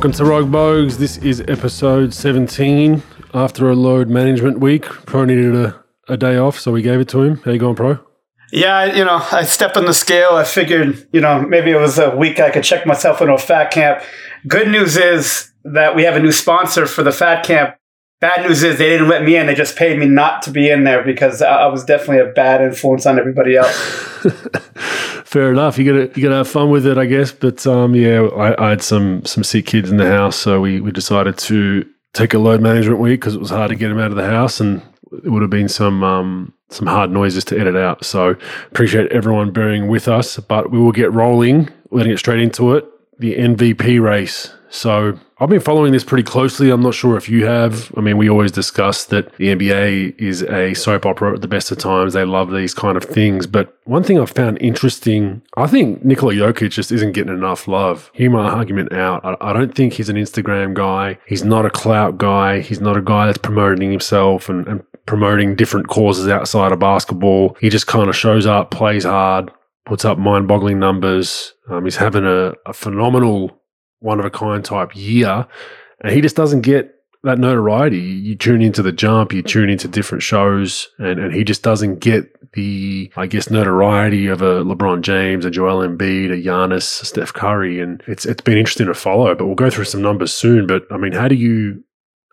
Welcome to Rogue Bogues. This is episode 17. After a load management week, Pro needed a, a day off, so we gave it to him. How you going, Pro? Yeah, you know, I stepped on the scale. I figured, you know, maybe it was a week I could check myself into a fat camp. Good news is that we have a new sponsor for the fat camp. Bad news is they didn't let me in. They just paid me not to be in there because I was definitely a bad influence on everybody else. Fair enough. You gotta you gotta have fun with it, I guess. But um, yeah, I, I, had some some sick kids in the house, so we we decided to take a load management week because it was hard to get them out of the house, and it would have been some um, some hard noises to edit out. So appreciate everyone bearing with us, but we will get rolling. Letting it straight into it. The MVP race. So I've been following this pretty closely. I'm not sure if you have. I mean, we always discuss that the NBA is a soap opera at the best of times. They love these kind of things. But one thing I've found interesting, I think Nikola Jokic just isn't getting enough love. Hear my argument out. I, I don't think he's an Instagram guy. He's not a clout guy. He's not a guy that's promoting himself and, and promoting different causes outside of basketball. He just kind of shows up, plays hard, puts up mind boggling numbers. Um, he's having a, a phenomenal one of a kind type year, and he just doesn't get that notoriety. You tune into the jump, you tune into different shows, and, and he just doesn't get the, I guess, notoriety of a LeBron James, a Joel Embiid, a Giannis, a Steph Curry, and it's it's been interesting to follow. But we'll go through some numbers soon. But I mean, how do you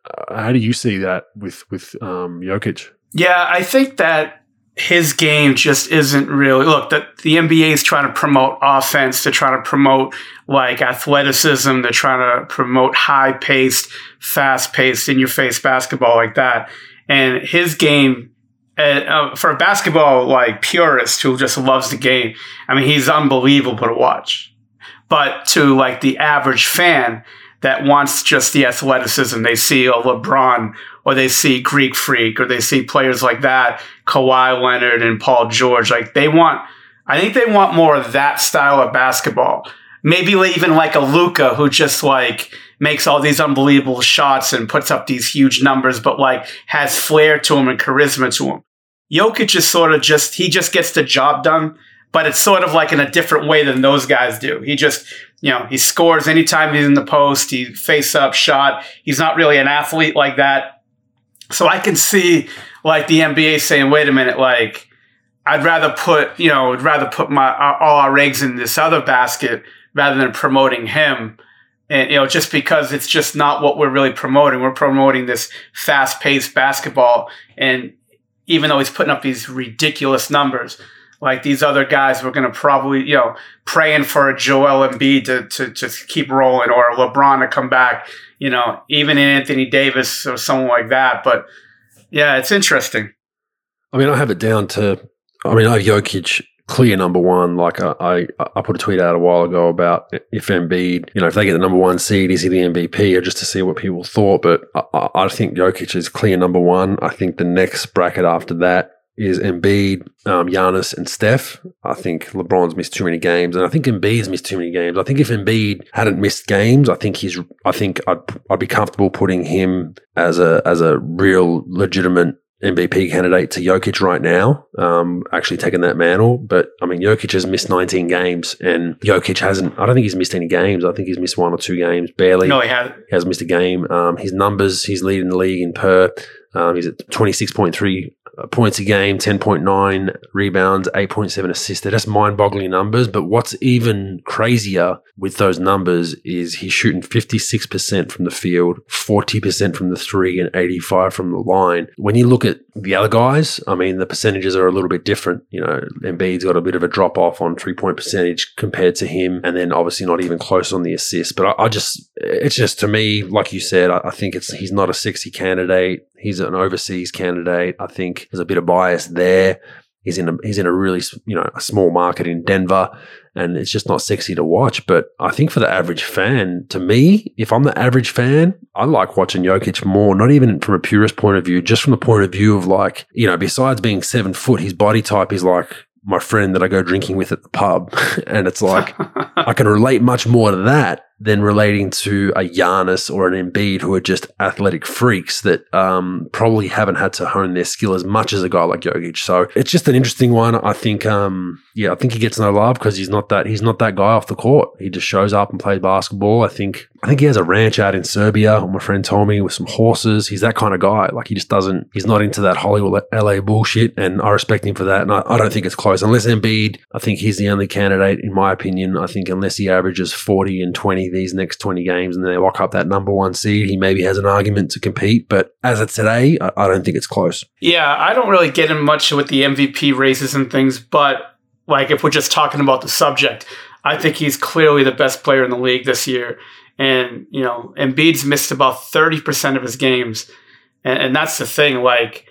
uh, how do you see that with with um, Jokic? Yeah, I think that his game just isn't really look that the NBA is trying to promote offense They're trying to promote like athleticism they're trying to promote high paced fast paced in your face basketball like that. And his game uh, uh, for a basketball like purist who just loves the game I mean he's unbelievable to watch. But to like the average fan that wants just the athleticism they see a LeBron or they see Greek Freak, or they see players like that, Kawhi Leonard and Paul George. Like they want, I think they want more of that style of basketball. Maybe even like a Luka who just like makes all these unbelievable shots and puts up these huge numbers, but like has flair to him and charisma to him. Jokic is sort of just, he just gets the job done, but it's sort of like in a different way than those guys do. He just, you know, he scores anytime he's in the post, he face up shot. He's not really an athlete like that so I can see like the NBA saying, wait a minute, like I'd rather put, you know, I'd rather put my all our eggs in this other basket rather than promoting him. And you know, just because it's just not what we're really promoting. We're promoting this fast-paced basketball and even though he's putting up these ridiculous numbers, like these other guys were going to probably, you know, praying for a Joel Embiid to, to just keep rolling or LeBron to come back you know, even Anthony Davis or someone like that. But yeah, it's interesting. I mean, I have it down to, I mean, I have Jokic clear number one. Like I, I, I, put a tweet out a while ago about if Embiid, you know, if they get the number one seed, is he the MVP? Or just to see what people thought. But I, I think Jokic is clear number one. I think the next bracket after that is Embiid, um, Giannis, and Steph. I think LeBron's missed too many games, and I think Embiid's missed too many games. I think if Embiid hadn't missed games, I think he's. I think I'd I'd be comfortable putting him as a as a real legitimate MVP candidate to Jokic right now, um, actually taking that mantle. But I mean, Jokic has missed 19 games, and Jokic hasn't. I don't think he's missed any games. I think he's missed one or two games, barely. No, he has. He has missed a game. Um, his numbers, he's leading the league in per. Um, he's at 26.3 Uh, points a game, 10.9 rebounds, 8.7 assists. They're just mind boggling numbers. But what's even crazier with those numbers is he's shooting 56% from the field, 40% from the three, and 85 from the line. When you look at the other guys, I mean, the percentages are a little bit different. You know, Embiid's got a bit of a drop off on three point percentage compared to him, and then obviously not even close on the assists. But I, I just, it's just to me, like you said, I, I think it's he's not a sexy candidate. He's an overseas candidate. I think there's a bit of bias there. He's in a he's in a really you know a small market in Denver, and it's just not sexy to watch. But I think for the average fan, to me, if I'm the average fan, I like watching Jokic more. Not even from a purist point of view, just from the point of view of like you know, besides being seven foot, his body type is like my friend that I go drinking with at the pub, and it's like I can relate much more to that than relating to a Giannis or an Embiid who are just athletic freaks that um, probably haven't had to hone their skill as much as a guy like Jokic. So it's just an interesting one. I think, um, yeah, I think he gets no love because he's not that he's not that guy off the court. He just shows up and plays basketball. I think I think he has a ranch out in Serbia. My friend told me with some horses. He's that kind of guy. Like he just doesn't. He's not into that Hollywood LA bullshit, and I respect him for that. And I, I don't think it's close unless Embiid. I think he's the only candidate in my opinion. I think unless he averages forty and twenty these next twenty games, and they lock up that number one seed, he maybe has an argument to compete. But as of today, I, I don't think it's close. Yeah, I don't really get in much with the MVP races and things, but like if we're just talking about the subject, I think he's clearly the best player in the league this year. And, you know, Embiid's missed about 30% of his games. And, and that's the thing. Like,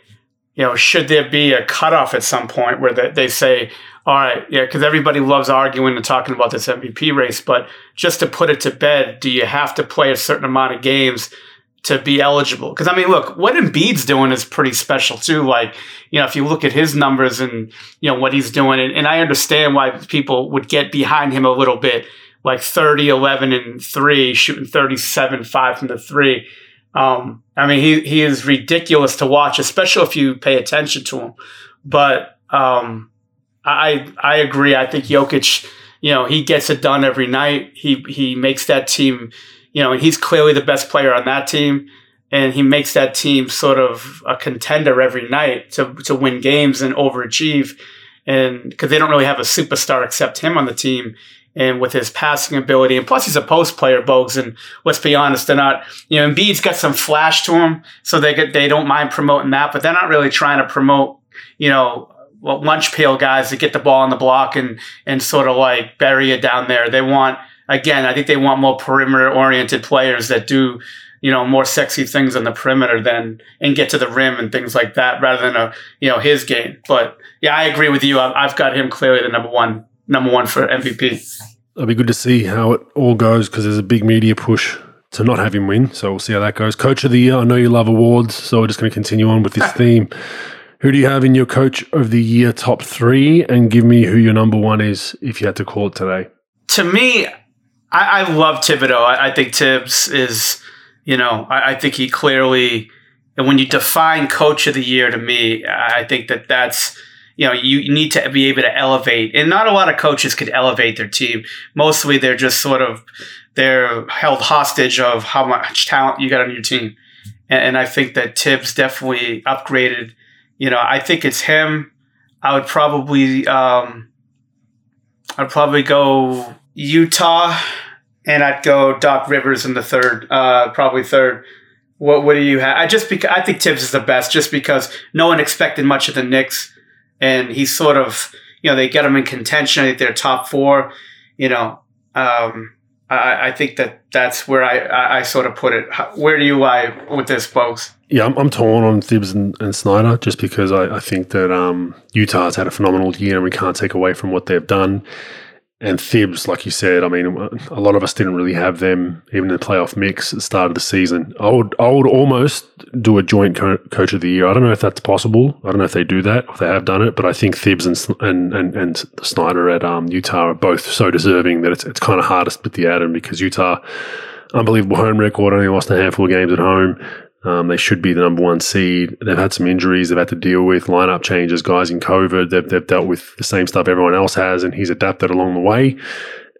you know, should there be a cutoff at some point where they, they say, all right, yeah, because everybody loves arguing and talking about this MVP race. But just to put it to bed, do you have to play a certain amount of games to be eligible? Because, I mean, look, what Embiid's doing is pretty special, too. Like, you know, if you look at his numbers and, you know, what he's doing, and, and I understand why people would get behind him a little bit like 30, 11, and 3, shooting 37, 5 from the 3. Um, I mean, he, he is ridiculous to watch, especially if you pay attention to him. But um, I I agree. I think Jokic, you know, he gets it done every night. He he makes that team, you know, and he's clearly the best player on that team. And he makes that team sort of a contender every night to, to win games and overachieve. And because they don't really have a superstar except him on the team and with his passing ability. And plus, he's a post player, Bogues. And let's be honest, they're not, you know, Embiid's got some flash to him, so they get, they don't mind promoting that, but they're not really trying to promote, you know, lunch pail guys that get the ball on the block and, and sort of like bury it down there. They want, again, I think they want more perimeter oriented players that do, you know, more sexy things on the perimeter than and get to the rim and things like that rather than a, you know, his game. But yeah, I agree with you. I've, I've got him clearly the number one number one for MVP. It'll be good to see how it all goes because there's a big media push to not have him win. So we'll see how that goes. Coach of the year. I know you love awards, so we're just going to continue on with this theme. Who do you have in your coach of the year top three? And give me who your number one is if you had to call it today. To me, I, I love Thibodeau. I, I, think Thibs is, you know, I, I think he clearly, and when you define coach of the year to me, I think that that's you know you need to be able to elevate and not a lot of coaches could elevate their team mostly they're just sort of they're held hostage of how much talent you got on your team and, and i think that thibs definitely upgraded you know i think it's him i would probably um i'd probably go utah and i'd go doc rivers in the third uh probably third what what do you have? I just because I think Thibs is the best, just because no one expected much of the Knicks and he's sort of you know they get him in contention. I think they're top four. You know, um, I, I, think that that's where I, I, I, sort of put it. Where do you lie with this, folks? Yeah, I'm, I'm torn on Thibs and, and Snyder just because I, I think that um, Utah's had a phenomenal year and we can't take away from what they've done and Thibs, like you said, I mean, a lot of us didn't really have them even in the playoff mix at the start of the season. I would, I would almost do a joint co- coach of the year. I don't know if that's possible. I don't know if they do that, if they have done it, but I think Thibs and and and, and Snyder at um, Utah are both so deserving that it's it's kind of hard to split the atom because Utah, unbelievable home record, only lost a handful of games at home. Um, they should be the number one seed. They've had some injuries they've had to deal with, lineup changes, guys in COVID. They've, they've dealt with the same stuff everyone else has, and he's adapted along the way.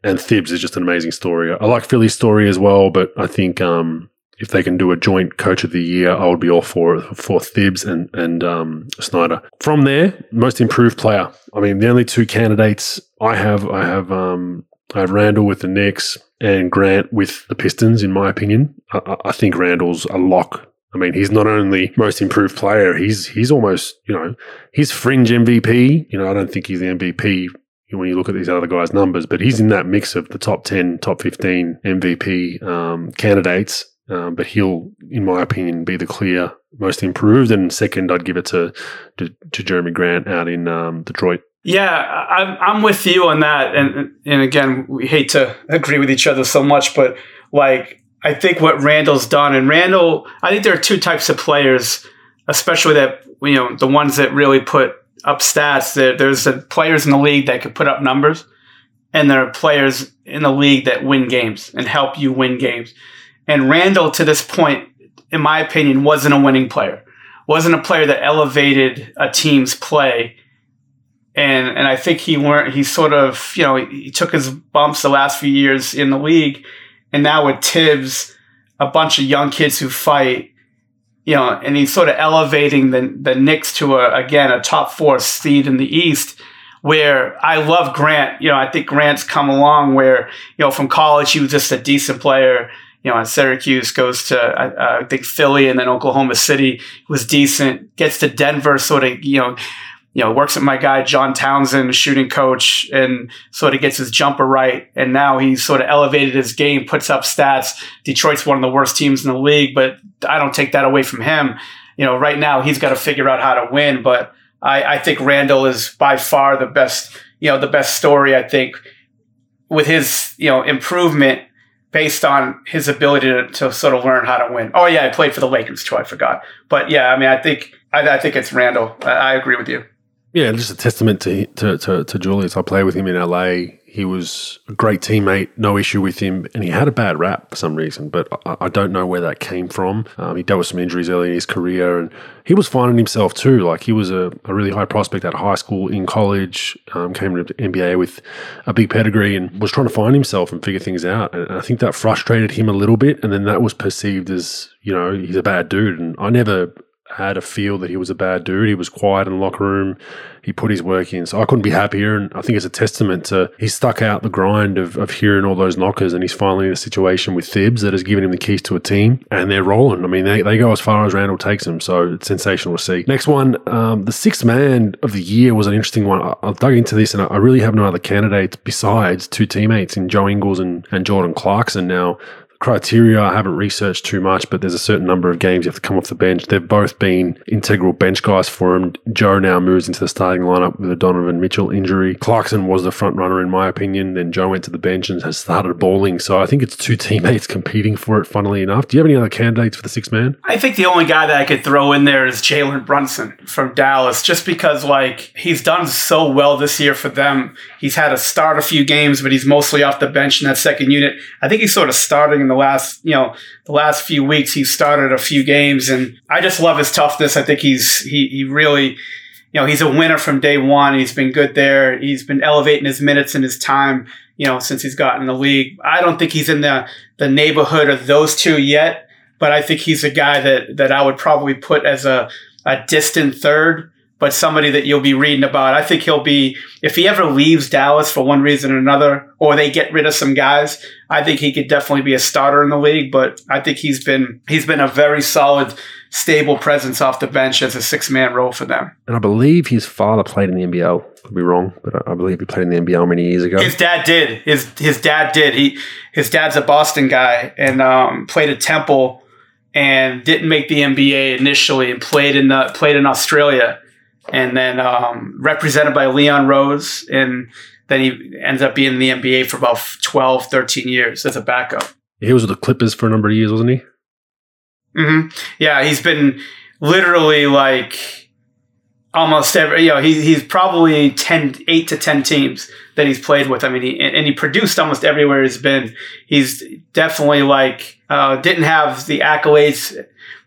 And Thibs is just an amazing story. I like Philly's story as well, but I think um, if they can do a joint coach of the year, I would be all for for Thibs and and um, Snyder. From there, most improved player. I mean, the only two candidates I have, I have um, I have Randle with the Knicks and Grant with the Pistons. In my opinion, I, I think Randle's a lock I mean, he's not only most improved player, he's he's almost, you know, he's fringe MVP. You know, I don't think he's the MVP when you look at these other guys' numbers, but he's in that mix of the top 10, top 15 MVP um, candidates. Um, but he'll, in my opinion, be the clear most improved. And second, I'd give it to to, to Jerami Grant out in um, Detroit. Yeah, I'm, I'm with you on that. And and again, we hate to agree with each other so much, but like I think what Randle's done, and Randle, I think there are two types of players, especially that you know the ones that really put up stats. That there's the players in the league that could put up numbers, and there are players in the league that win games and help you win games. And Randle, to this point, in my opinion, wasn't a winning player. Wasn't a player that elevated a team's play. And and I think he learned he sort of, you know, he took his bumps the last few years in the league. And now with Thibs, a bunch of young kids who fight, you know, and he's sort of elevating the the Knicks to a again a top four seed in the East where I love Grant. You know, I think Grant's come along where, you know, from college, he was just a decent player. You know, at Syracuse, goes to, uh, I think, Philly and then Oklahoma City was decent, gets to Denver, sort of, you know, you know, works with my guy John Townsend, shooting coach, and sort of gets his jumper right. And now he's sort of elevated his game, puts up stats. Detroit's one of the worst teams in the league, but I don't take that away from him. You know, right now he's got to figure out how to win. But I, I think Randle is by far the best, you know, the best story. I think with his, you know, improvement based on his ability to, to sort of learn how to win. Oh yeah, I played for the Lakers too. I forgot, but yeah, I mean, I think I, I think it's Randle. I, I, agree with you. Yeah, just a testament to, to to to Julius. I played with him in LA he was a great teammate, no issue with him, and he had a bad rap for some reason, but I, I don't know where that came from. Um, he dealt with some injuries early in his career, and he was finding himself too. Like he was a, a really high prospect at high school, in college, um, came to NBA with a big pedigree, and was trying to find himself and figure things out. And I think that frustrated him a little bit, and then that was perceived as you know he's a bad dude. And I never had a feel that he was a bad dude. He was quiet in the locker room. He put his work in. So I couldn't be happier. And I think it's a testament to he stuck out the grind of, of hearing all those knockers. And he's finally in a situation with Thibs that has given him the keys to a team. And they're rolling. I mean, they, they go as far as Randle takes them. So it's sensational to see. Next one, um, the sixth man of the year was an interesting one. I, I dug into this and I, I really have no other candidates besides two teammates in Joe Ingles and, and Jordan Clarkson. Now, criteria I haven't researched too much, but there's a certain number of games you have to come off the bench. They've both been integral bench guys for him. Joe now moves into the starting lineup with a Donovan Mitchell injury. Clarkson was the front runner in my opinion. Then Joe went to the bench and has started balling. So I think it's two teammates competing for it. Funnily enough, do you have any other candidates for the six man? I think the only guy that I could throw in there is Jalen Brunson from Dallas, just because like he's done so well this year for them. He's had to start a few games, but he's mostly off the bench in that second unit. I think he's sort of starting in the last, you know, the last few weeks. He started a few games, and I just love his toughness. I think he's he he really, you know, he's a winner from day one. He's been good there. He's been elevating his minutes and his time, you know, since he's gotten in the league. I don't think he's in the the neighborhood of those two yet, but I think he's a guy that that I would probably put as a a distant third but somebody that you'll be reading about. I think he'll be, if he ever leaves Dallas for one reason or another, or they get rid of some guys, I think he could definitely be a starter in the league. But I think he's been, he's been a very solid, stable presence off the bench as a six man role for them. And I believe his father played in the NBL. Could be wrong, but I believe he played in the NBL many years ago. His dad did. His his dad did. He his dad's a Boston guy and um, played at Temple and didn't make the NBA initially and played in the played in Australia and then um, represented by Leon Rose. And then he ends up being in the NBA for about 12, 13 years as a backup. He was with the Clippers for a number of years, wasn't he? Mm-hmm. Yeah, he's been literally like almost every, you know, he, he's probably 10, 8 to 10 teams that he's played with. I mean, he, and he produced almost everywhere he's been. He's definitely like, uh, didn't have the accolades,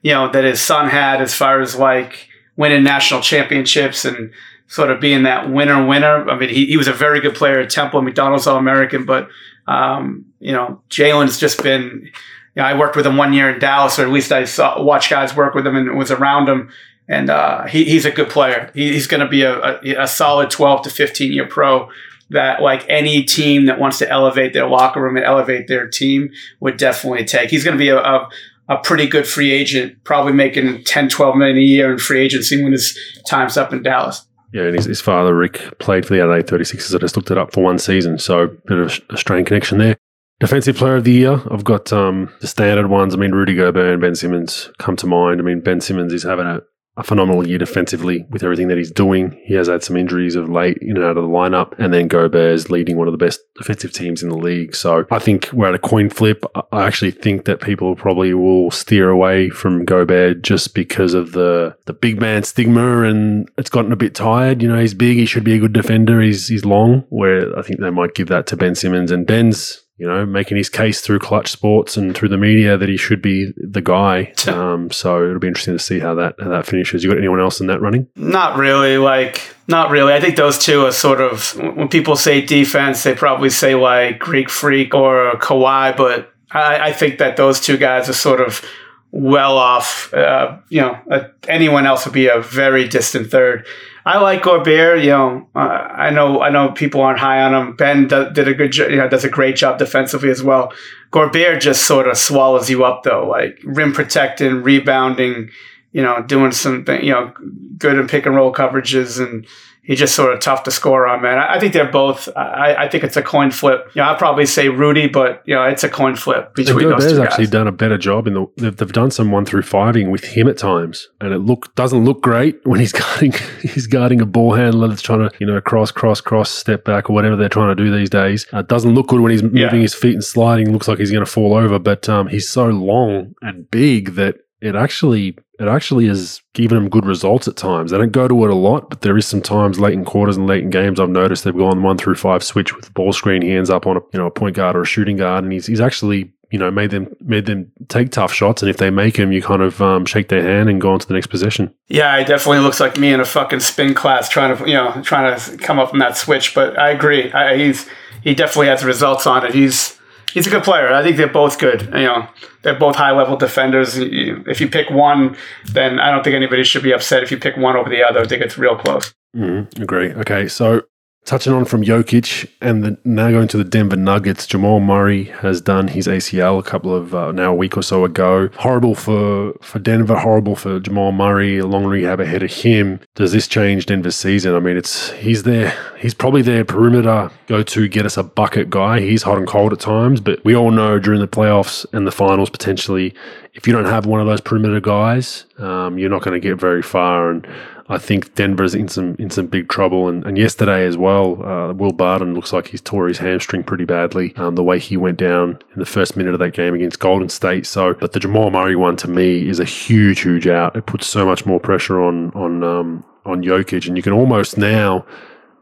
you know, that his son had as far as like, winning national championships and sort of being that winner winner. I mean, he, he was a very good player at Temple, McDonald's All American, but um, you know, Jalen's just been. You know, I worked with him one year in Dallas, or at least I saw watch guys work with him and was around him. And uh, he, he's a good player. He, he's going to be a, a, a solid 12 to 15 year pro that like any team that wants to elevate their locker room and elevate their team would definitely take. He's going to be a, a, a pretty good free agent, probably making 10, 12 million a year in free agency when his time's up in Dallas. Yeah, and his, his father, Rick, played for the LA 36ers. I just looked it up for one season, so a bit of a strange connection there. Defensive player of the year, I've got um, the standard ones. I mean, Rudy Gobert and Ben Simmons come to mind. I mean, Ben Simmons is having a, a phenomenal year defensively with everything that he's doing. He has had some injuries of late in and out of the lineup, and then Gobert's leading one of the best defensive teams in the league. So I think we're at a coin flip. I actually think that people probably will steer away from Gobert just because of the the big man stigma, and it's gotten a bit tired. You know, he's big, he should be a good defender. He's he's long. Where I think they might give that to Ben Simmons, and Ben's you know, making his case through Clutch Sports and through the media that he should be the guy. Um, so it'll be interesting to see how that how that finishes. You got anyone else in that running? Not really. Like, not really. I think those two are sort of when people say defense, they probably say like Greek Freak or Kawhi, but I, I think that those two guys are sort of well off. Uh, you know, uh, anyone else would be a very distant third. I like Gobert. You know, uh, I know I know people aren't high on him. Ben do, did a good. You know, does a great job defensively as well. Gobert just sort of swallows you up though, like rim protecting, rebounding. You know, doing some you know good in pick and roll coverages and he's just sort of tough to score on, man. I, I think they're both. I, I, think it's a coin flip. You know, I'd probably say Rudy, but you know, it's a coin flip between those two guys. actually done a better job in the. They've, done some one through fiving with him at times, and it look doesn't look great when he's guarding he's guarding a ball handler that's trying to you know cross cross cross step back or whatever they're trying to do these days. Uh, doesn't look good when he's moving yeah. his feet and sliding. Looks like he's going to fall over, but um, he's so long and big that it actually it actually has given them good results at times. They don't go to it a lot, but there is some times late in quarters and late in games I've noticed they've gone one through five switch with ball screen. He ends up on a you know a point guard or a shooting guard, and he's he's actually you know made them made them take tough shots. And if they make them, you kind of um, shake their hand and go on to the next possession. Yeah, it definitely looks like me in a fucking spin class trying to you know trying to come up from that switch. But I agree, I, he's he definitely has results on it. He's he's a good player. I think they're both good. You know, they're both high level defenders. If you pick one, then I don't think anybody should be upset if you pick one over the other. I think it's real close. Mm, agree. Okay, so Touching on from Jokic and the, now going to the Denver Nuggets, Jamal Murray has done his ACL a couple of uh, now a week or so ago. Horrible for for Denver, horrible for Jamal Murray. A long rehab ahead of him. Does this change Denver's season? I mean, it's he's there. He's probably their perimeter go to get us a bucket guy. He's hot and cold at times, but we all know during the playoffs and the finals potentially, if you don't have one of those perimeter guys, um, you're not going to get very far. And I think Denver's in some in some big trouble. And, and yesterday as well, uh, Will Barton looks like he's tore his hamstring pretty badly. Um, the way he went down in the first minute of that game against Golden State. So, but the Jamal Murray one to me is a huge, huge out. It puts so much more pressure on on um, on Jokic, and you can almost now,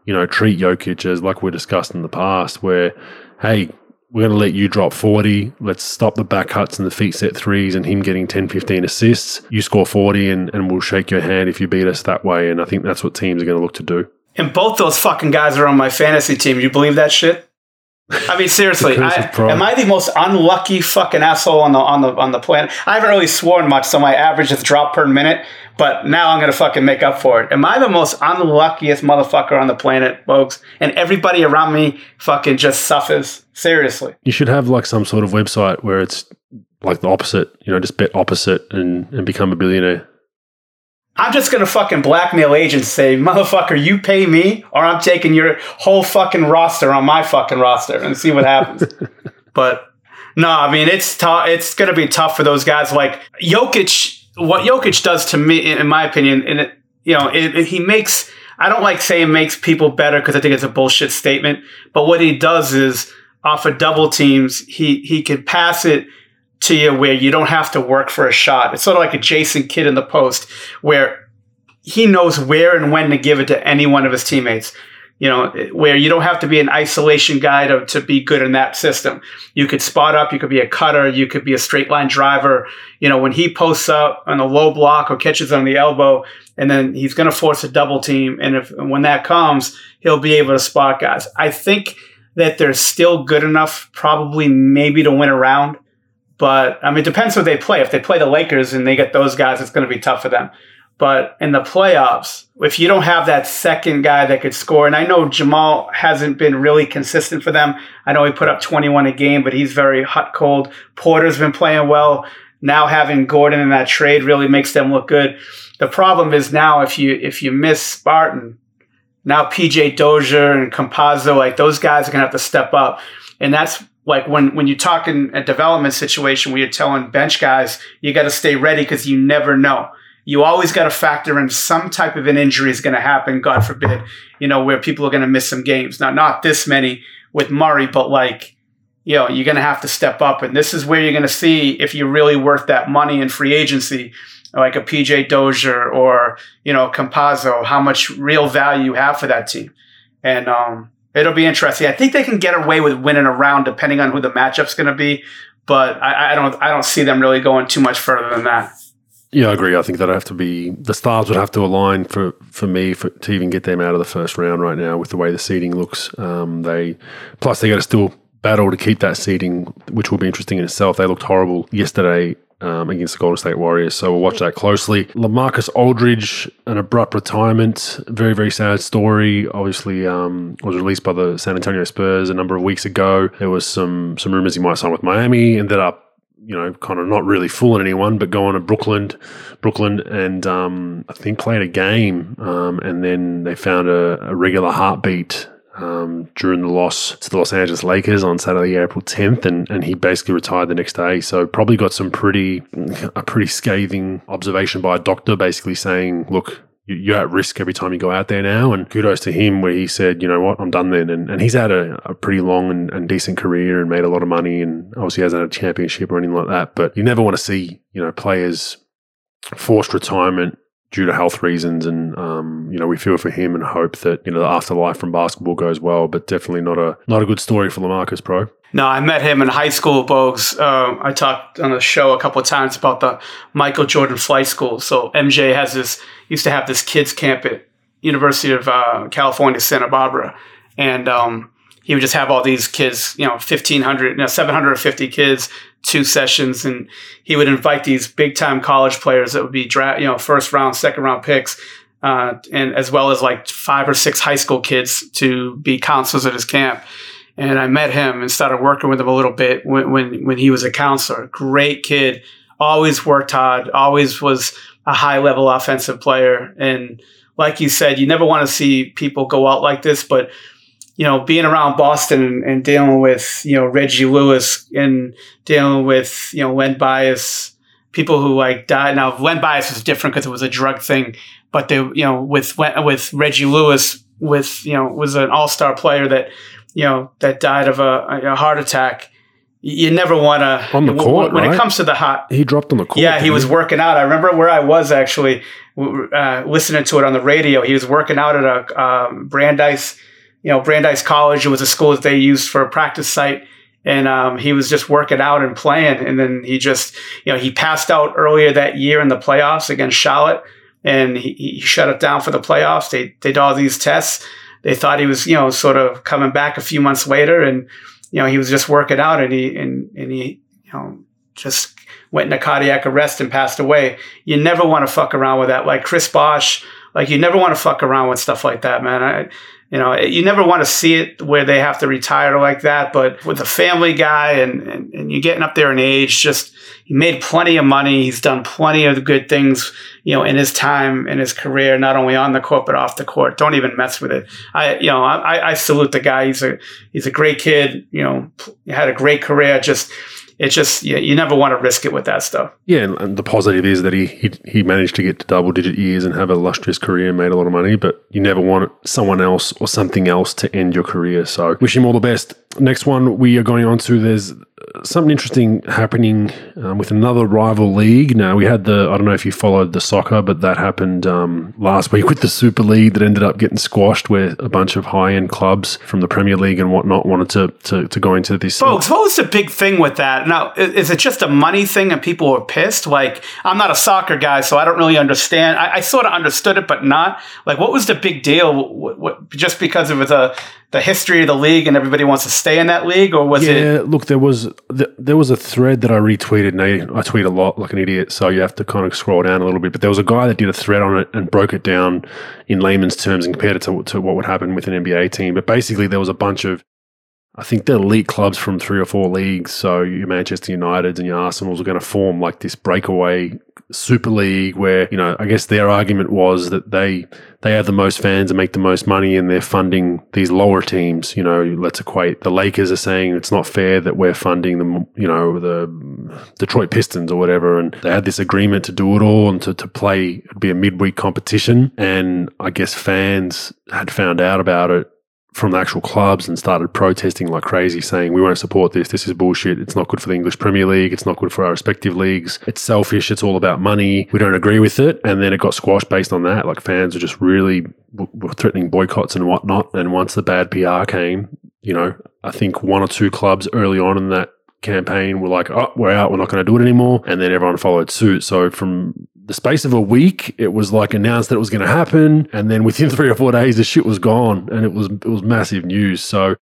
you know, treat Jokic as like we discussed in the past, where hey, we're going to let you drop 40. Let's stop the back cuts and the feet set threes and him getting 10, 15 assists. You score 40 and, and we'll shake your hand if you beat us that way. And I think that's what teams are going to look to do. And both those fucking guys are on my fantasy team. You believe that shit? I mean, seriously, I, am I the most unlucky fucking asshole on the on the on the planet? I haven't really sworn much, so my average is dropped per minute. But now I'm gonna fucking make up for it. Am I the most unluckiest motherfucker on the planet, folks? And everybody around me fucking just suffers. Seriously, you should have like some sort of website where it's like the opposite. You know, just bet opposite and and become a billionaire. I'm just gonna fucking blackmail agents say, motherfucker, you pay me, or I'm taking your whole fucking roster on my fucking roster and see what happens. but no, I mean it's tough. It's gonna be tough for those guys. Like Jokic, what Jokic does to me, in my opinion, and it, you know, it, it, he makes. I don't like saying makes people better because I think it's a bullshit statement. But what he does is off of double teams, he he can pass it to you where you don't have to work for a shot. It's sort of like a Jason Kidd in the post where he knows where and when to give it to any one of his teammates. You know, where you don't have to be an isolation guy to, to be good in that system. You could spot up, you could be a cutter, you could be a straight line driver. You know, when he posts up on a low block or catches on the elbow, and then he's going to force a double team. And if and when that comes, he'll be able to spot guys. I think that they're still good enough, probably maybe to win a round. But I mean, it depends who they play. If they play the Lakers and they get those guys, it's going to be tough for them. But in the playoffs, if you don't have that second guy that could score, and I know Jamal hasn't been really consistent for them. I know he put up 21 a game, but he's very hot cold. Porter's been playing well. Now having Gordon in that trade really makes them look good. The problem is now if you if you miss Barton, now PJ Dozier and Campazzo, like those guys are gonna have to step up. And that's like when when you talk in a development situation where you're telling bench guys you got to stay ready because you never know you always got to factor in some type of an injury is going to happen. God forbid, you know, where people are going to miss some games. Now, not this many with Murray, but like, you know, you're going to have to step up. And this is where you're going to see if you're really worth that money in free agency, like a PJ Dozier or, you know, Campazzo, how much real value you have for that team. And, um, it'll be interesting. I think they can get away with winning a round depending on who the matchup's going to be, but I, I, don't I don't see them really going too much further than that. Yeah, I agree. I think that have to be the stars would have to align for for me for, to even get them out of the first round right now with the way the seeding looks. Um, they plus they got to still battle to keep that seeding, which will be interesting in itself. They looked horrible yesterday um, against the Golden State Warriors. So we'll watch that closely. Lamarcus Aldridge, an abrupt retirement, very very sad story. Obviously, um, was released by the San Antonio Spurs a number of weeks ago. There was some some rumors he might sign with Miami. Ended up. You know, kind of not really fooling anyone, but going to Brooklyn, Brooklyn, and um, I think played a game, um, and then they found a, a regular heartbeat um, during the loss to the Los Angeles Lakers on Saturday, April 10th, and, and he basically retired the next day. So probably got some pretty a pretty scathing observation by a doctor, basically saying, "Look, you're at risk every time you go out there now." And kudos to him, where he said, "You know what, I'm done then." And, and he's had a, a pretty long and, and, decent career and made a lot of money, and obviously hasn't had a championship or anything like that. But you never want to see you know players forced retirement due to health reasons. And um, you know, we feel for him and hope that you know the afterlife from basketball goes well. But definitely not a not a good story for Lamarcus Pro. No, I met him in high school, Bogues. Uh, I talked on the show a couple of times about the Michael Jordan Flight School. So MJ has this used to have this kids camp at University of uh, California, Santa Barbara, and um, he would just have all these kids, you know, 1,500, you know, 750 kids, two sessions. And he would invite these big time college players that would be draft, you know, first round, second round picks. Uh, and as well as like five or six high school kids to be counselors at his camp. And I met him and started working with him a little bit when, when, when he was a counselor. Great kid, always worked hard, always was a high level offensive player. And like you said, you never want to see people go out like this, but you know, being around Boston and, and, dealing with, you know, Reggie Lewis and dealing with, you know, Len Bias, people who like died. Now, Len Bias was different because it was a drug thing, but they, you know, with, with Reggie Lewis, with, you know, was an all star player that, you know, that died of a, a heart attack. You never want to on the court when, right? it comes to the hot. He dropped on the court. Yeah, he was working out. I remember where I was actually uh, listening to it on the radio. He was working out at a um, Brandeis you know, Brandeis College It was a school that they used for a practice site. And um, he was just working out and playing. And then he just, you know, he passed out earlier that year in the playoffs against Charlotte. And he, he shut it down for the playoffs. They, they did all these tests. They thought he was, you know, sort of coming back a few months later. And, you know, he was just working out and he, and, and he, you know, just went into cardiac arrest and passed away. You never want to fuck around with that. Like Chris Bosh, like you never want to fuck around with stuff like that, man. I, you know, you never want to see it where they have to retire like that. But with a family guy and, and, and you're getting up there in age, just he made plenty of money. He's done plenty of good things, you know, in his time in his career, not only on the court but off the court. Don't even mess with it. I, you know, I, I salute the guy. He's a he's a great kid. You know, had a great career. Just it's just you, you never want to risk it with that stuff. Yeah, and, the positive is that he, he he managed to get to double digit years and have a illustrious career and made a lot of money. But you never want someone else or something else to end your career. So wish him all the best. Next one we are going on to. There's something interesting happening um, with another rival league. Now we had the I don't know if you followed the soccer, but that happened um, last week with the Super League that ended up getting squashed, where a bunch of high end clubs from the Premier League and whatnot wanted to to, to go into this. Folks, what was the big thing with that? Now, is it just a money thing and people were pissed? Like, I'm not a soccer guy, so I don't really understand. I, I sort of understood it, but not. Like, what was the big deal? What, what, just because it was a the history of the league and everybody wants to stay in that league, or was yeah, it? Yeah, look, there was there was a thread that I retweeted, and I, I tweet a lot like an idiot, so you have to kind of scroll down a little bit. But there was a guy that did a thread on it and broke it down in layman's terms and compared it to, to what would happen with an NBA team. But basically, there was a bunch of I think they're elite clubs from three or four leagues. So your Manchester Uniteds and your Arsenals are going to form like this breakaway Super League where, you know, I guess their argument was that they they have the most fans and make the most money and they're funding these lower teams. You know, let's equate the Lakers are saying it's not fair that we're funding them, you know, the Detroit Pistons or whatever. And they had this agreement to do it all and to, to play, it'd be a midweek competition. And I guess fans had found out about it from the actual clubs and started protesting like crazy, saying, We won't support this. This is bullshit. It's not good for the English Premier League. It's not good for our respective leagues. It's selfish. It's all about money. We don't agree with it. And then it got squashed based on that. Like fans are just really threatening boycotts and whatnot. And once the bad PR came, you know, I think one or two clubs early on in that campaign were like, oh, we're out, we're not going to do it anymore. And then everyone followed suit. So from the space of a week, it was like announced that it was going to happen. And then within three or four days, the shit was gone and it was, it was massive news. So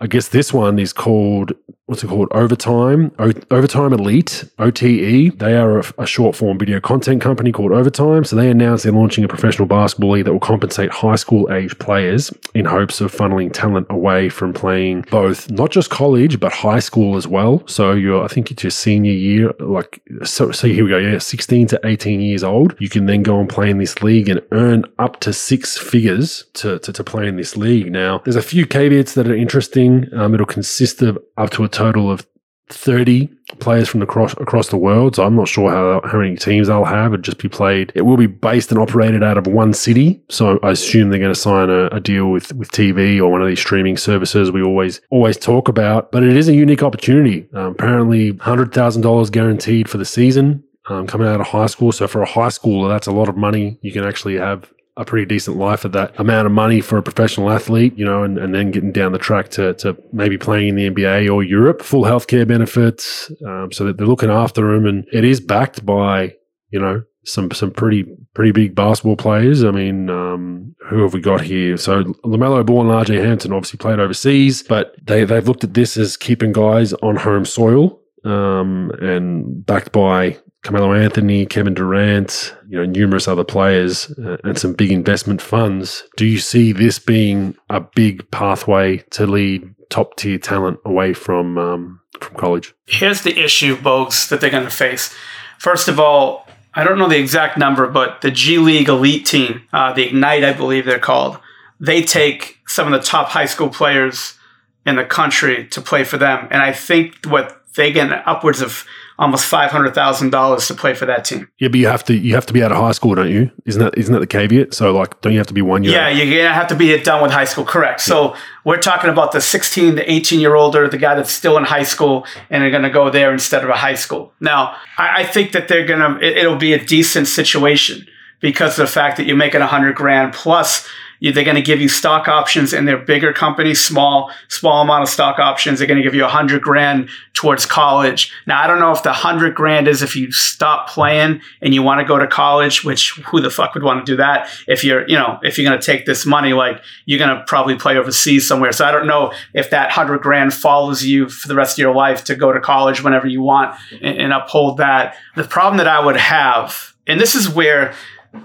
I guess this one is called what's it called? Overtime, o- Overtime Elite, OTE. They are a, a, short form video content company called Overtime. So they announced they're launching a professional basketball league that will compensate high school age players in hopes of funneling talent away from playing both not just college but high school as well. So you're, I think it's your senior year, like so. So here we go. Yeah, 16 to 18 years old. You can then go and play in this league and earn up to six figures to to, to play in this league. Now, there's a few caveats that are interesting. Um, it'll consist of up to a total of 30 players from across across the world. So I'm not sure how, how many teams they'll have. It'll just be played. It will be based and operated out of one city. So I assume they're going to sign a, a, deal with, with TV or one of these streaming services we always always talk about. But it is a unique opportunity. Um, apparently, $100,000 guaranteed for the season. Um, coming out of high school. So for a high schooler, that's a lot of money. You can actually have a pretty decent life at that amount of money for a professional athlete, you know, and, and then getting down the track to, to maybe playing in the NBA or Europe, full healthcare benefits, um, so that they're looking after him. And it is backed by, you know, some some pretty pretty big basketball players. I mean, um, who have we got here? So LaMelo Ball and RJ Hampton obviously played overseas, but they they've looked at this as keeping guys on home soil um, and backed by Carmelo Anthony, Kevin Durant, you know, numerous other players uh, and some big investment funds. Do you see this being a big pathway to lead top tier talent away from um, from college? Here's the issue, Bogues, that they're going to face. First of all, I don't know the exact number, but the G League elite team, uh, the Ignite, I believe they're called, they take some of the top high school players in the country to play for them. And I think what they get upwards of almost five hundred thousand dollars to play for that team. Yeah, but you have to you have to be out of high school, don't you? Isn't that isn't that the caveat? So like, don't you have to be one year? Yeah, you're have to be done with high school. Correct. Yeah. So we're talking about the sixteen to eighteen year older, the guy that's still in high school, and they're gonna go there instead of a high school. Now, I, I think that they're gonna it, it'll be a decent situation because of the fact that you're making a hundred grand plus they're going to give you stock options in their bigger companies, small, small amount of stock options. They're going to give you a hundred grand towards college. Now, I don't know if the hundred grand is if you stop playing and you want to go to college, which who the fuck would want to do that? If you're, you know, if you're going to take this money, like you're going to probably play overseas somewhere. So I don't know if that hundred grand follows you for the rest of your life to go to college whenever you want and, and uphold that. The problem that I would have, and this is where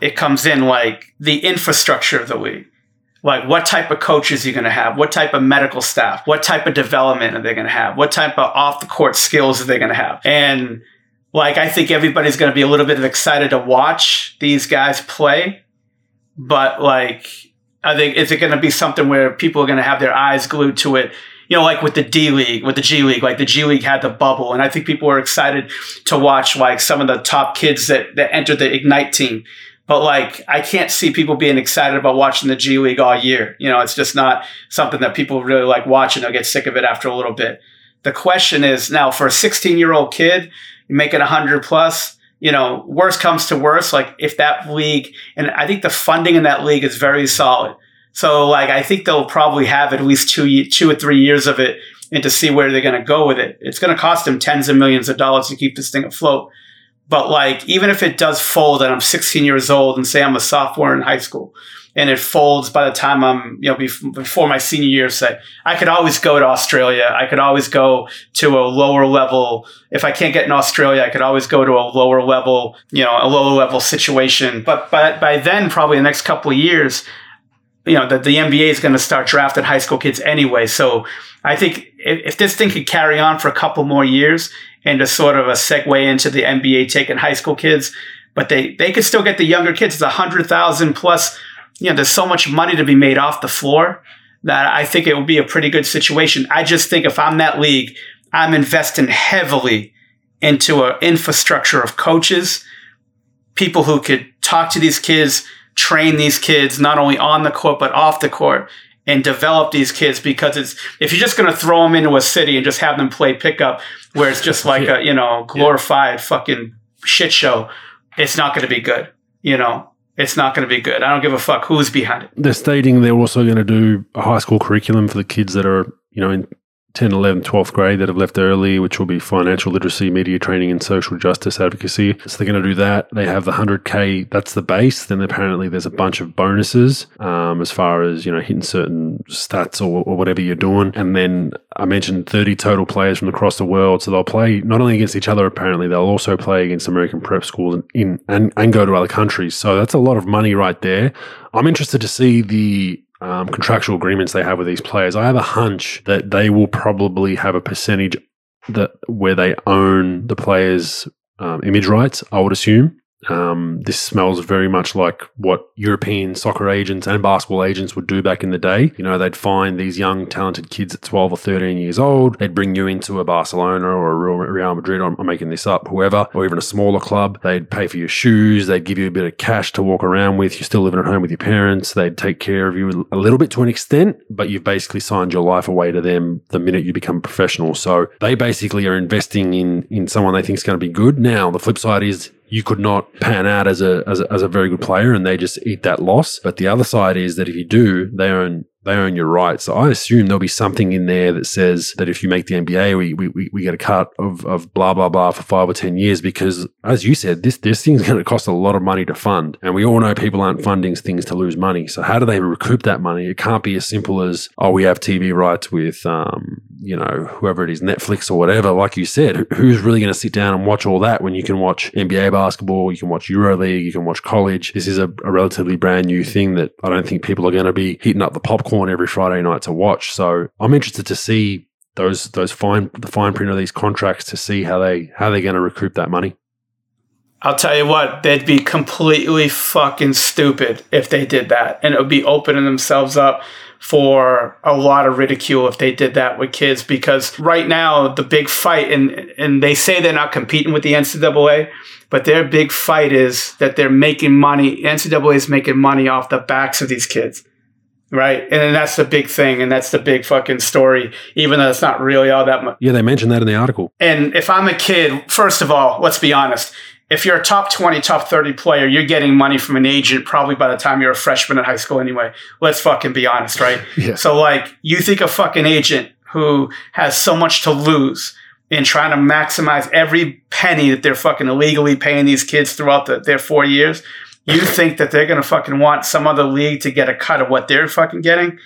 it comes in like the infrastructure of the league. Like what type of coaches are you going to have? What type of medical staff? What type of development are they going to have? What type of off the court skills are they going to have? And like I think everybody's going to be a little bit excited to watch these guys play, but like I think is it going to be something where people are going to have their eyes glued to it? You know, like with the D League, with the G League, like the G League had the bubble, and I think people were excited to watch like some of the top kids that that entered the Ignite team but like, I can't see people being excited about watching the G League all year. You know, it's just not something that people really like watching. They'll get sick of it after a little bit. The question is now for a 16 year old kid, making 100 plus, you know, worst comes to worst, like if that league, and I think the funding in that league is very solid. So like, I think they'll probably have at least two, two or three years of it and to see where they're going to go with it. It's going to cost them tens of millions of dollars to keep this thing afloat. But like, even if it does fold and I'm 16 years old and say I'm a sophomore in high school and it folds by the time I'm, you know, before my senior year, say, I could always go to Australia. I could always go to a lower level. If I can't get in Australia, I could always go to a lower level, you know, a lower level situation. But by, by then, probably the next couple of years, you know, that the NBA is going to start drafting high school kids anyway. So I think if, if this thing could carry on for a couple more years and just sort of a segue into the NBA taking high school kids, but they, they could still get the younger kids. It's a hundred thousand plus, you know, there's so much money to be made off the floor that I think it would be a pretty good situation. I just think if I'm that league, I'm investing heavily into an infrastructure of coaches, people who could talk to these kids, train these kids, not only on the court, but off the court and develop these kids because it's if you're just going to throw them into a city and just have them play pickup where it's just like yeah. a you know glorified yeah. fucking shit show it's not going to be good you know it's not going to be good i don't give a fuck who's behind it they're stating they're also going to do a high school curriculum for the kids that are you know in 10, 11, 12th grade that have left early, which will be financial literacy, media training, and social justice advocacy. So they're going to do that. They have the 100K, that's the base. Then apparently there's a bunch of bonuses um, as far as, you know, hitting certain stats or, or, whatever you're doing. And then I mentioned 30 total players from across the world. So they'll play not only against each other, apparently, they'll also play against American prep schools in, and, and go to other countries. So that's a lot of money right there. I'm interested to see the um, contractual agreements they have with these players, I have a hunch that they will probably have a percentage that where they own the players' um, image rights. I would assume, um, this smells very much like what European soccer agents and basketball agents would do back in the day. You know, they'd find these young, talented kids at 12 or 13 years old. They'd bring you into a Barcelona or a Real Madrid, I'm making this up, whoever, or even a smaller club. They'd pay for your shoes. They'd give you a bit of cash to walk around with. You're still living at home with your parents. They'd take care of you a little bit to an extent, but you've basically signed your life away to them the minute you become professional. So they basically are investing in, in someone they think is going to be good. Now, the flip side is you could not pan out as a, as a, as a very good player and they just eat that loss. But the other side is that if you do, they own they own your rights. So I assume there'll be something in there that says that if you make the NBA, we we, we get a cut of, of blah blah blah for five or ten years because, as you said, this this thing's going to cost a lot of money to fund, and we all know people aren't funding things to lose money. So how do they recoup that money? It can't be as simple as oh, we have TV rights with um, you know whoever it is, Netflix or whatever. Like you said, who's really going to sit down and watch all that when you can watch NBA basketball, you can watch EuroLeague, you can watch college. This is a, a relatively brand new thing that I don't think people are going to be heating up the popcorn every Friday night to watch. So I'm interested to see those those fine the fine print of these contracts to see how they how they're going to recoup that money. I'll tell you what, they'd be completely fucking stupid if they did that, and it would be opening themselves up for a lot of ridicule if they did that with kids. Because right now, the big fight, and and they say they're not competing with the NCAA, but their big fight is that they're making money. NCAA is making money off the backs of these kids right? And that's the big thing, and that's the big fucking story, even though it's not really all that much. Yeah, they mentioned that in the article. And if I'm a kid, first of all, let's be honest. If you're a top 20, top 30 player, you're getting money from an agent probably by the time you're a freshman in high school anyway. Let's fucking be honest, right? yeah. So, like, you think a fucking agent who has so much to lose in trying to maximize every penny that they're fucking illegally paying these kids throughout the, their four years you think that they're going to fucking want some other league to get a cut of what they're fucking getting?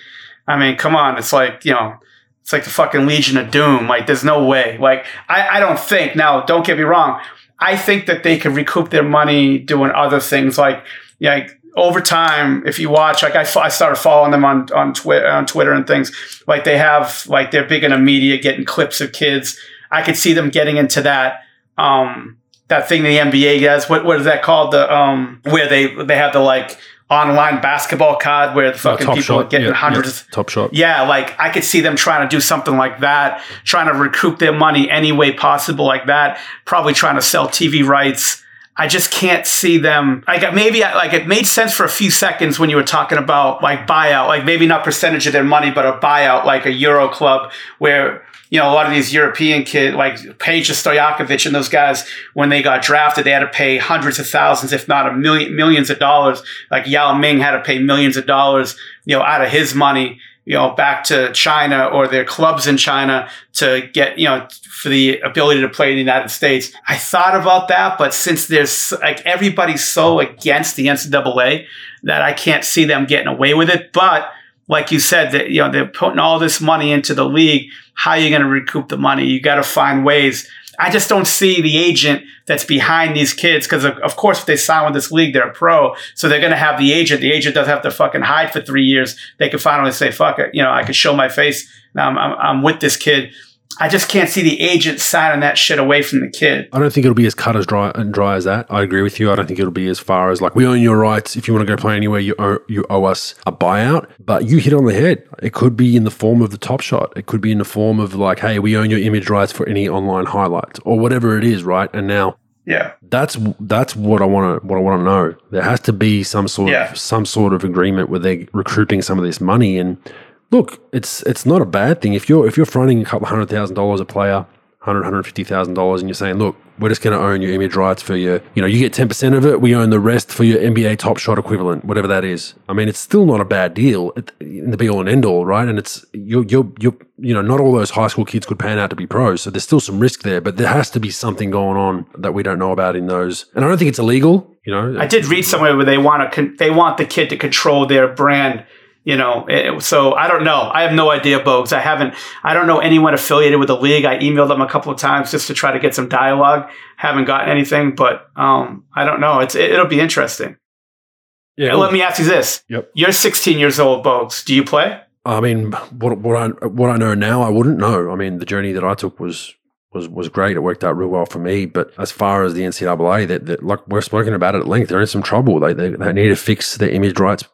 I mean, come on. It's like, you know, it's like the fucking Legion of Doom. Like, there's no way. Like, I, I don't think, now, don't get me wrong. I think that they could recoup their money doing other things like, like over time, if you watch, like I, I started following them on on Twitter on Twitter and things. Like they have, like they're big in the media, getting clips of kids. I could see them getting into that. Um, that thing the NBA does. What what is that called? The um where they they have the like online basketball card where the fucking people shot. are getting yeah, hundreds. Yeah, top shot. Yeah, like I could see them trying to do something like that, trying to recoup their money any way possible like that. Probably trying to sell TV rights. I just can't see them. Like uh, maybe uh, like it made sense for a few seconds when you were talking about like buyout, like maybe not percentage of their money, but a buyout, like a Euro club where you know, a lot of these European kids, like Peja Stojakovic and those guys, when they got drafted, they had to pay hundreds of thousands, if not a million, millions of dollars. Like Yao Ming had to pay millions of dollars, you know, out of his money, you know, back to China or their clubs in China to get, you know, for the ability to play in the United States. I thought about that, but since there's like everybody's so against the NCAA that I can't see them getting away with it. But like you said, that you know they're putting all this money into the league. How are you going to recoup the money? You got to find ways. I just don't see the agent that's behind these kids because, of, of, course, if they sign with this league, they're a pro. So they're going to have the agent. The agent doesn't have to fucking hide for three years. They can finally say, fuck it. You know, I can show my face. Now I'm, I'm, I'm with this kid. I just can't see the agent signing that shit away from the kid. I don't think it'll be as cut as dry and dry as that. I agree with you. I don't think it'll be as far as like we own your rights. If you want to go play anywhere, you owe, you owe us a buyout. But you hit on the head. It could be in the form of the top shot. It could be in the form of like, hey, we own your image rights for any online highlights or whatever it is, right? And now yeah. That's that's what I want to what I want to know. There has to be some sort yeah. of some sort of agreement where they're recouping some of this money and look, it's it's not a bad thing if you're if you're fronting a couple hundred thousand dollars a player, hundred hundred fifty thousand dollars, and you're saying, look, we're just going to own your image rights for your, you know, you get ten percent of it, we own the rest for your NBA Top Shot equivalent, whatever that is. I mean, it's still not a bad deal in the be all and end all, right? And it's you're you're you're you know, not all those high school kids could pan out to be pros, so there's still some risk there, but there has to be something going on that we don't know about in those. And I don't think it's illegal. You know, I did read somewhere where they want to con- they want the kid to control their brand you know it, so i don't know. I have no idea bogues. I haven't i don't know anyone affiliated with the league. I emailed them a couple of times just to try to get some dialogue. Haven't gotten anything but um, i don't know. It's it, will be interesting. Yeah let me ask you this. Yep. You're 16 years old bogues. Do you play? I mean what, what i what i know now i wouldn't know. I mean the journey that i took was was was great. It worked out real well for me. But as far as the NCAA, that, that like we're spoken about it at length, they're in some trouble. They, they, they need to fix their image rights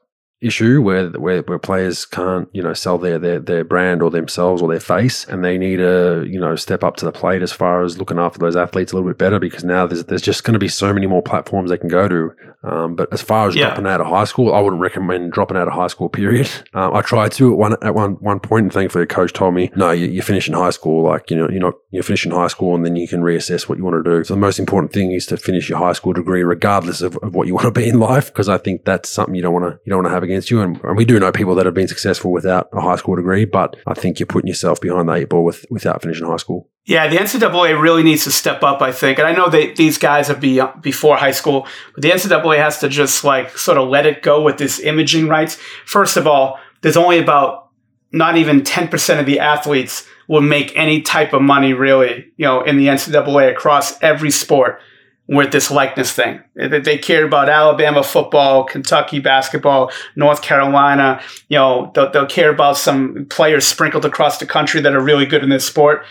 issue where, where where players can't you know sell their, their their brand or themselves or their face and they need to you know step up to the plate as far as looking after those athletes a little bit better because now there's there's just going to be so many more platforms they can go to. Um, but as far as yeah. dropping out of high school I wouldn't recommend dropping out of high school period. Um, I tried to at one at one one point and thankfully a coach told me no you, you're finishing high school like you know you're not you're finishing high school and then you can reassess what you want to do. So the most important thing is to finish your high school degree regardless of, of what you want to be in life because I think that's something you don't want to you don't want to have against you and, and we do know people that have been successful without a high school degree, but I think you're putting yourself behind the eight ball with, without finishing high school. Yeah, the NCAA really needs to step up, I think. And I know that these guys have be, before high school, but the NCAA has to just like sort of let it go with this imaging rights. First of all, there's only about not even 10% of the athletes will make any type of money really, you know, in the NCAA across every sport with this likeness thing. They cared about Alabama football, Kentucky basketball, North Carolina. You know, they'll, they'll, care about some players sprinkled across the country that are really good in this sport.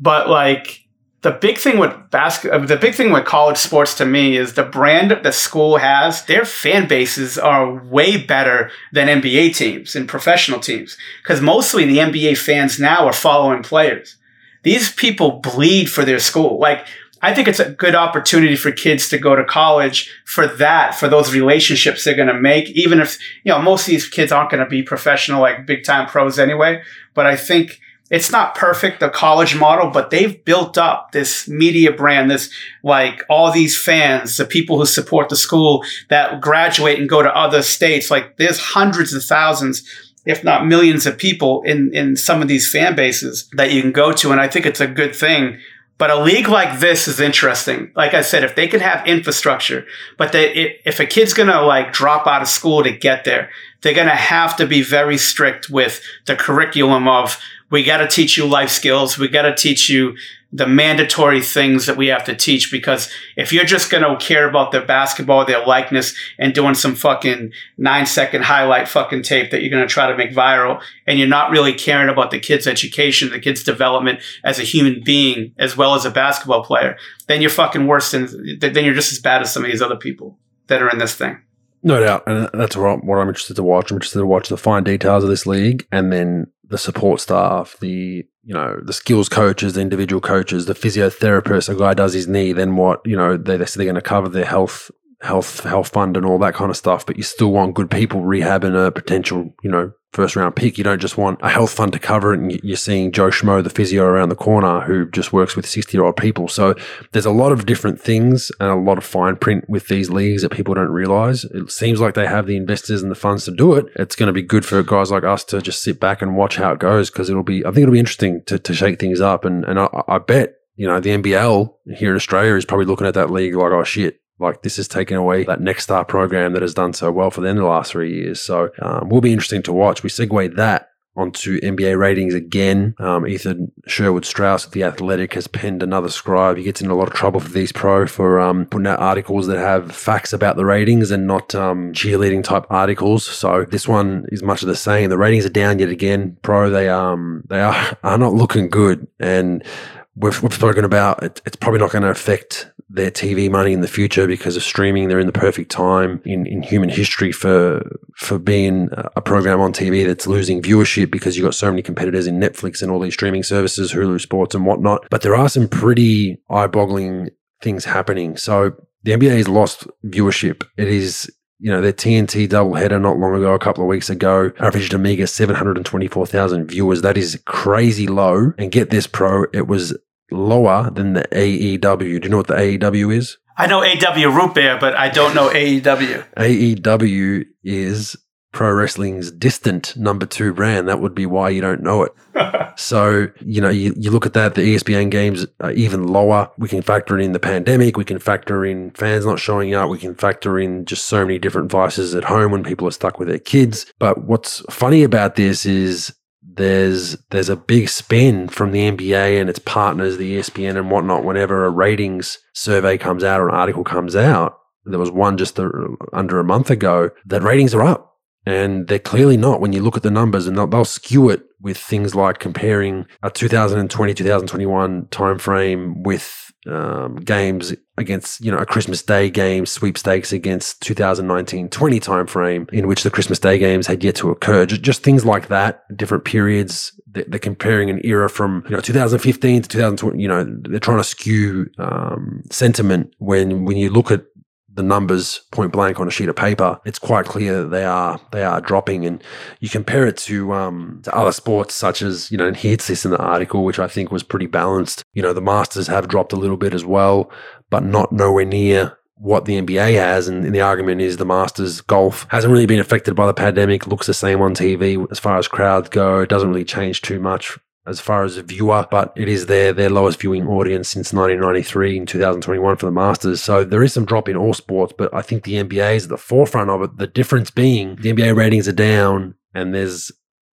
But like the big thing with basketball, uh, the big thing with college sports to me is the brand the school has. Their fan bases are way better than NBA teams and professional teams because mostly the NBA fans now are following players. These people bleed for their school. Like I think it's a good opportunity for kids to go to college for that, for those relationships they're going to make, even if, you know, most of these kids aren't going to be professional, like big time pros anyway. But I think it's not perfect, the college model, but they've built up this media brand, this like all these fans, the people who support the school that graduate and go to other states. Like there's hundreds of thousands if not millions of people in, in some of these fan bases that you can go to. And I think it's a good thing but a league like this is interesting. Like I said, if they can have infrastructure, but they, if a kid's going to like drop out of school to get there, they're going to have to be very strict with the curriculum of we got to teach you life skills. We got to teach you the mandatory things that we have to teach because if you're just going to care about their basketball, their likeness and doing some fucking nine second highlight fucking tape that you're going to try to make viral and you're not really caring about the kid's education, the kid's development as a human being as well as a basketball player, then you're fucking worse than, then you're just as bad as some of these other people that are in this thing. No doubt. And that's what I'm interested to watch. I'm interested to watch the fine details of this league and then the support staff, the you know the skills coaches, the individual coaches, the physiotherapist. A guy does his knee, then what? You know they, they say they're going to cover their health health health fund and all that kind of stuff. But you still want good people rehabbing a potential you know first round pick. You don't just want a health fund to cover it and you're seeing Joe Schmo, the physio around the corner who just works with 60 year old people. So there's a lot of different things and a lot of fine print with these leagues that people don't realize. It seems like they have the investors and the funds to do it. It's going to be good for guys like us to just sit back and watch how it goes because it'll be, I think it'll be interesting to, to shake things up. And, and I, I bet you know, the NBL here in Australia is probably looking at that league like, oh shit, like this is taking away that Next Star program that has done so well for them the last three years. So um, will be interesting to watch. We segue that onto NBA ratings again. Um, Ethan Sherwood Strauss of The Athletic has penned another scribe. He gets in a lot of trouble for these pro for um, putting out articles that have facts about the ratings and not um, cheerleading type articles. So this one is much of the same. The ratings are down yet again. Pro, they um they are, are not looking good. And we've, we've spoken about it, it's probably not going to affect their TV money in the future because of streaming. They're in the perfect time in, in human history for for being a program on TV that's losing viewership because you've got so many competitors in Netflix and all these streaming services, Hulu Sports and whatnot. But there are some pretty eye-boggling things happening. So the NBA has lost viewership. It is you know, their TNT doubleheader not long ago, a couple of weeks ago, averaged a meager 724,000 viewers. That is crazy low. And get this, pro, it was lower than the AEW. Do you know what the AEW is? I know A&W root beer, but I don't know AEW. AEW is pro wrestling's distant number two brand. That would be why you don't know it. so, you know, you, you look at that, the ESPN games are even lower. We can factor in the pandemic. We can factor in fans not showing up. We can factor in just so many different vices at home when people are stuck with their kids. But what's funny about this is there's there's a big spin from the NBA and its partners, the ESPN and whatnot. Whenever a ratings survey comes out or an article comes out, there was one just under a month ago that ratings are up, and they're clearly not when you look at the numbers, and they'll, they'll skew it with things like comparing a 2020 2021 timeframe with um, games against, you know, a Christmas Day game, sweepstakes against 2019 20 timeframe in which the Christmas Day games had yet to occur. Just, just things like that, different periods. They're, they're, comparing an era from, you know, 2015 to 2020. You know, they're trying to skew um, sentiment when, when you look at the numbers point blank on a sheet of paper, it's quite clear that they are they are dropping. And you compare it to um, to other sports such as you know, and here's this in the article, which I think was pretty balanced. You know, the Masters have dropped a little bit as well, but not nowhere near what the NBA has. And, the argument is the Masters golf hasn't really been affected by the pandemic. Looks the same on TV as far as crowds go. It doesn't really change too much as far as a viewer, but it is their their lowest viewing audience since 1993 in 2021 for the Masters. So there is some drop in all sports, but I think the NBA is at the forefront of it. The difference being the NBA ratings are down, and there's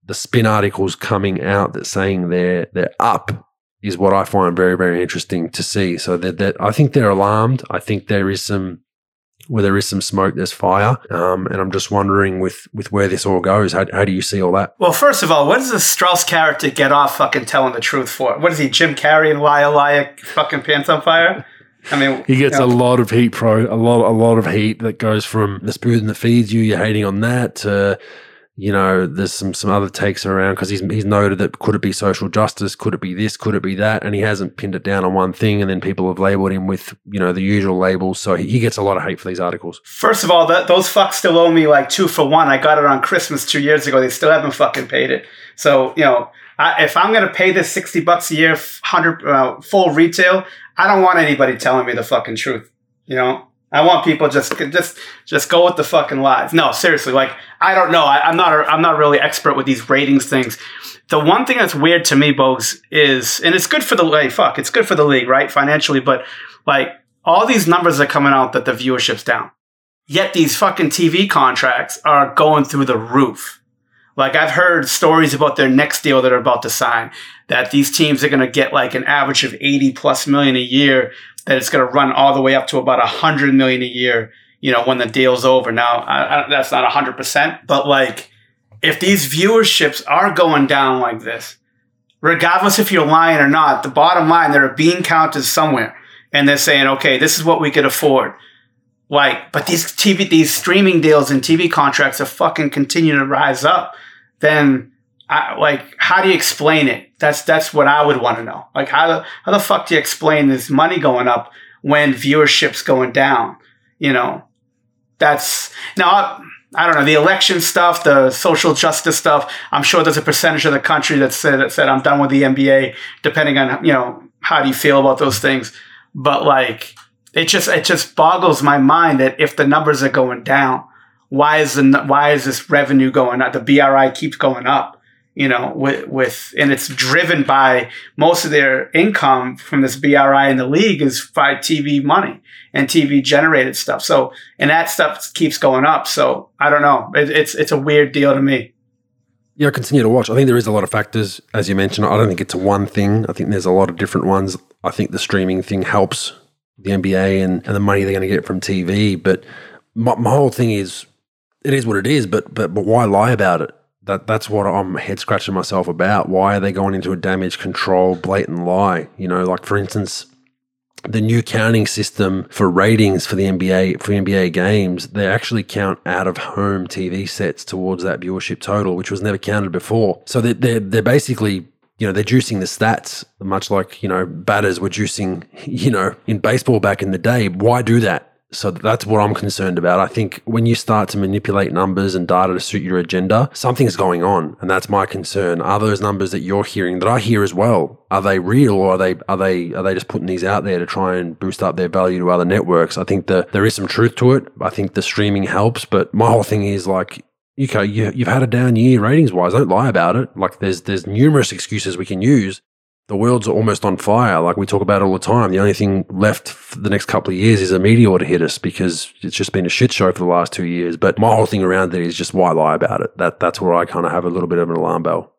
the spin articles coming out that saying they're they're up is what I find very very interesting to see. So that that I think they're alarmed. I think there is some where there is some smoke, there's fire. Um, and I'm just wondering with with where this all goes. How, how do you see all that? Well, first of all, what does the Strauss character get off fucking telling the truth for? What is he, Jim Carrey and Liar Liar fucking pants on fire? I mean, he gets you know. a lot of heat, pro. A lot, a lot of heat that goes from the spoon that feeds you. You're hating on that to you know, there's some some other takes around because he's he's noted that could it be social justice, could it be this, could it be that, and he hasn't pinned it down on one thing, and then people have labelled him with you know the usual labels, so he, he gets a lot of hate for these articles. First of all, that those fucks still owe me like two for one. I got it on Christmas two years ago. They still haven't fucking paid it. So you know, I, if I'm gonna pay this sixty bucks a year, hundred uh, full retail, I don't want anybody telling me the fucking truth. You know, I want people just just just go with the fucking lies. No, seriously, like I don't know. I, am not a, I'm not really expert with these ratings things. The one thing that's weird to me, Bogues, is and it's good for the like, fuck, it's good for the league, right, financially, but like all these numbers are coming out that the viewership's down. Yet these fucking TV contracts are going through the roof. Like I've heard stories about their next deal that are about to sign, that these teams are going to get like an average of 80 plus million a year that it's going to run all the way up to about a hundred million a year. You know, when the deal's over. Now, I, I, that's not a hundred percent, but like, if these viewerships are going down like this, regardless if you're lying or not, the bottom line, there are bean counters somewhere, and they're saying, okay, this is what we could afford. Like, but these TV, these streaming deals and TV contracts are fucking continue to rise up. Then I, like, how do you explain it? That's that's what I would want to know. Like, how the how the fuck do you explain this money going up when viewership's going down? You know, that's now. I, I don't know the election stuff, the social justice stuff. I'm sure there's a percentage of the country that said that said I'm done with the NBA. Depending on you know how do you feel about those things, but like it just it just boggles my mind that if the numbers are going down, why is the why is this revenue going up? The BRI keeps going up you know, with, with, and it's driven by most of their income from this BRI in the league is by TV money and TV generated stuff. So, and that stuff keeps going up. So I don't know. It, it's, it's a weird deal to me. Yeah, continue to watch. I think there is a lot of factors, as you mentioned. I don't think it's one thing. I think there's a lot of different ones. I think the streaming thing helps the NBA and, and the money they're going to get from TV. But my, my whole thing is, it is what it is. But but but why lie about it? That that's what I'm head scratching myself about. Why are they going into a damage control, blatant lie? You know, like for instance, the new counting system for ratings for the NBA for NBA games, they actually count out of home TV sets towards that viewership total, which was never counted before. So they're they're, they're basically you know they're juicing the stats much like you know batters were juicing you know in baseball back in the day. Why do that? So that's what I'm concerned about. I think when you start to manipulate numbers and data to suit your agenda, something's going on, and that's my concern. Are those numbers that you're hearing that I hear as well? Are they real, or are they are they are they just putting these out there to try and boost up their value to other networks? I think that there is some truth to it. I think the streaming helps, but my whole thing is like okay, you, you've had a down year ratings wise. Don't lie about it. Like there's there's numerous excuses we can use, the world's almost on fire. Like we talk about all the time. The only thing left for the next couple of years is a meteor to hit us because it's just been a shit show for the last two years. But my whole thing around it is just why lie about it. That that's where I kind of have a little bit of an alarm bell.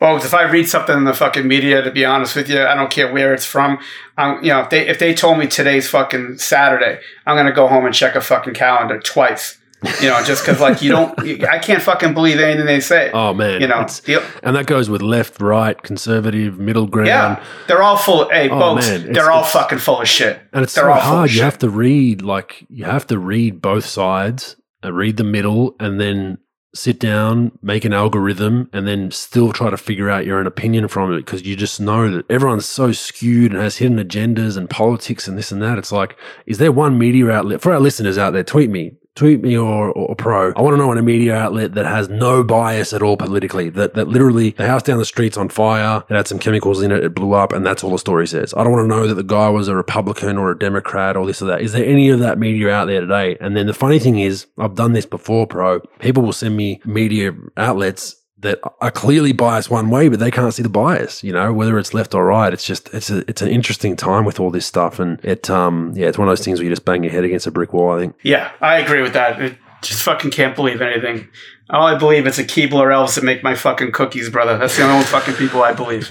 Well, if I read something in the fucking media, to be honest with you, I don't care where it's from. Um, you know, if they if they told me today's fucking Saturday, I'm gonna go home and check a fucking calendar twice you know, just because like you don't, I can't fucking believe anything they say. Oh man, you know, the, and that goes with left, right, conservative, middle ground. Yeah, they're all full. Hey, oh, both, man, they're all fucking full of shit. And it's they're so hard. You have to read like you have to read both sides, and read the middle, and then sit down, make an algorithm, and then still try to figure out your own opinion from it because you just know that everyone's so skewed and has hidden agendas and politics and this and that. It's like, is there one media outlet for our listeners out there? Tweet me tweet me or, or pro. I want to know on a media outlet that has no bias at all politically. That that literally the house down the street's on fire. It had some chemicals in it. It blew up, and that's all the story says. I don't want to know that the guy was a Republican or a Democrat or this or that. Is there any of that media out there today? And then the funny thing is, I've done this before, pro. People will send me media outlets that are clearly biased one way, but they can't see the bias. You know, whether it's left or right. It's just it's a it's an interesting time with all this stuff, and it um yeah, it's one of those things where you just bang your head against a brick wall. I think. Yeah, I agree with that. It just fucking can't believe anything. All I believe is a Keebler elves that make my fucking cookies, brother. That's the only fucking people I believe.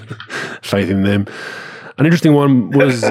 Faith in them. An interesting one was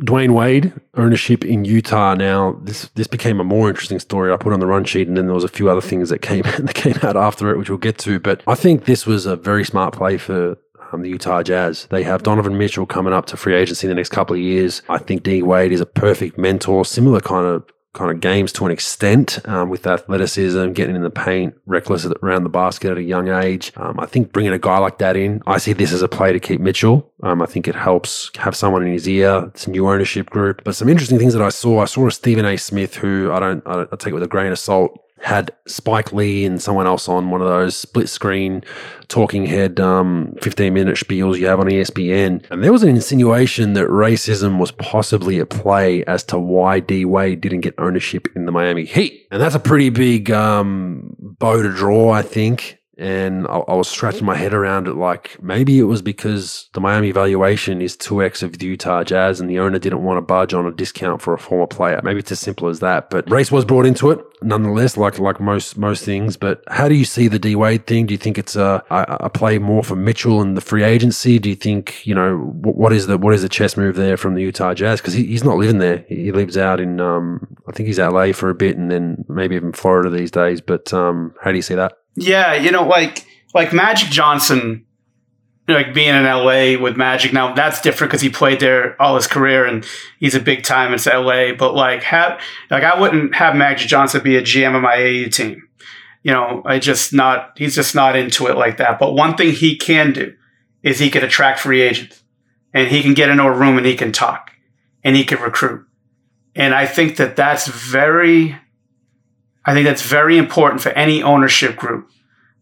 Dwyane Wade ownership in Utah. Now this this became a more interesting story. I put on the run sheet, and then there was a few other things that came that came out after it, which we'll get to. But I think this was a very smart play for um, the Utah Jazz. They have Donovan Mitchell coming up to free agency in the next couple of years. I think D Wade is a perfect mentor, similar kind of kind of games to an extent um, with athleticism, getting in the paint, reckless around the basket at a young age. Um, I think bringing a guy like that in, I see this as a play to keep Mitchell. Um, I think it helps have someone in his ear. It's a new ownership group. But some interesting things that I saw, I saw a Stephen A. Smith who I don't, I, I take it with a grain of salt had Spike Lee and someone else on one of those split screen talking head um, 15 minute spiels you have on ESPN. And there was an insinuation that racism was possibly at play as to why D Wade didn't get ownership in the Miami Heat. And that's a pretty big um, bow to draw, I think and I, I, was scratching my head around it like maybe it was because the Miami valuation is 2x of the Utah Jazz and the owner didn't want to budge on a discount for a former player. Maybe it's as simple as that. But race was brought into it nonetheless, like like most most things. But how do you see the D Wade thing? Do you think it's a, a, play more for Mitchell and the free agency? Do you think you know what, what is the what is the chess move there from the Utah Jazz? Because he, he's not living there. He lives out in um, I think he's LA for a bit and then maybe even Florida these days. But um, how do you see that? Yeah, you know, like like Magic Johnson, like being in LA with Magic. Now that's different because he played there all his career and he's a big time in LA. But like have like I wouldn't have Magic Johnson be a GM of my AU team. You know, I just not he's just not into it like that. But one thing he can do is he can attract free agents and he can get into a room and he can talk and he can recruit. And I think that that's very I think that's very important for any ownership group.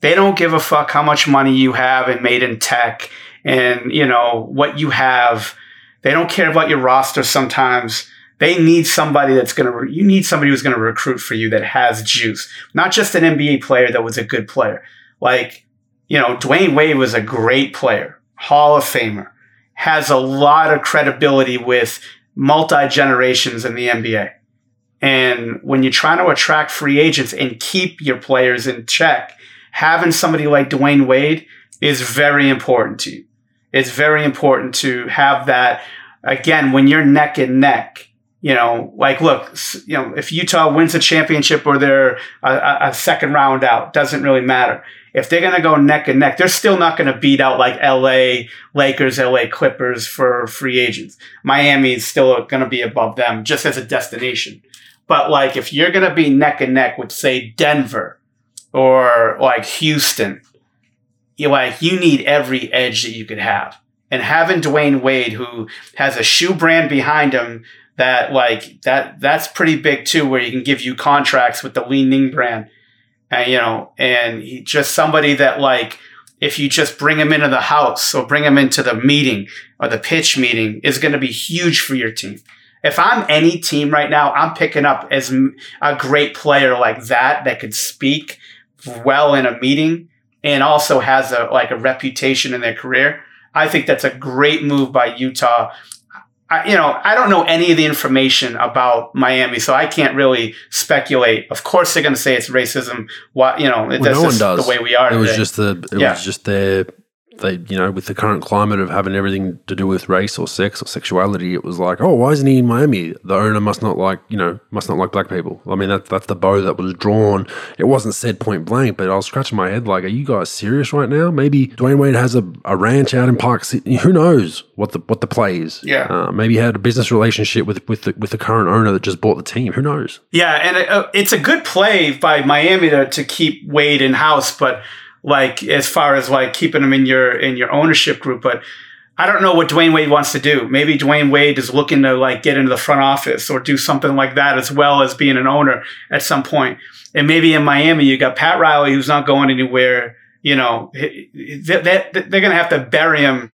They don't give a fuck how much money you have and made in tech and, you know, what you have. They don't care about your roster sometimes. They need somebody that's going to, you need somebody who's going to recruit for you that has juice, not just an NBA player that was a good player. Like, you know, Dwyane Wade was a great player, Hall of Famer, has a lot of credibility with multi generations in the NBA. And when you're trying to attract free agents and keep your players in check, having somebody like Dwyane Wade is very important to you. It's very important to have that again when you're neck and neck. You know, like look, you know, if Utah wins a championship or they're a, a second round out, doesn't really matter. If they're going to go neck and neck, they're still not going to beat out like LA Lakers, LA Clippers for free agents. Miami is still going to be above them just as a destination. But like if you're going to be neck and neck with say Denver or like Houston, you like you need every edge that you could have. And having Dwyane Wade, who has a shoe brand behind him that like that that's pretty big too, where he can give you contracts with the Li Ning brand. And you know, and he just somebody that like if you just bring him into the house or bring him into the meeting or the pitch meeting is going to be huge for your team. If I'm any team right now, I'm picking up as a great player like that that could speak well in a meeting and also has a like a reputation in their career. I think that's a great move by Utah. I, you know, I don't know any of the information about Miami, so I can't really speculate. Of course, they're going to say it's racism. What you know, well, no just the way we are. It today. was just the it yeah. was just their they, you know, with the current climate of having everything to do with race or sex or sexuality, it was like, oh, why isn't he in Miami? The owner must not like, you know, must not like black people. I mean, that, that's the bow that was drawn. It wasn't said point blank, but I was scratching my head like, are you guys serious right now? Maybe Dwyane Wade has a, a ranch out in Park City. Who knows what the what the play is? Yeah. Uh, maybe he had a business relationship with with the, with the current owner that just bought the team. Who knows? Yeah, and it, uh, it's a good play by Miami to to keep Wade in house, but like as far as like keeping him in your in your ownership group. But I don't know what Dwyane Wade wants to do. Maybe Dwyane Wade is looking to like get into the front office or do something like that as well as being an owner at some point. And maybe in Miami, you got Pat Riley, who's not going anywhere. You know, they're, going to have to bury him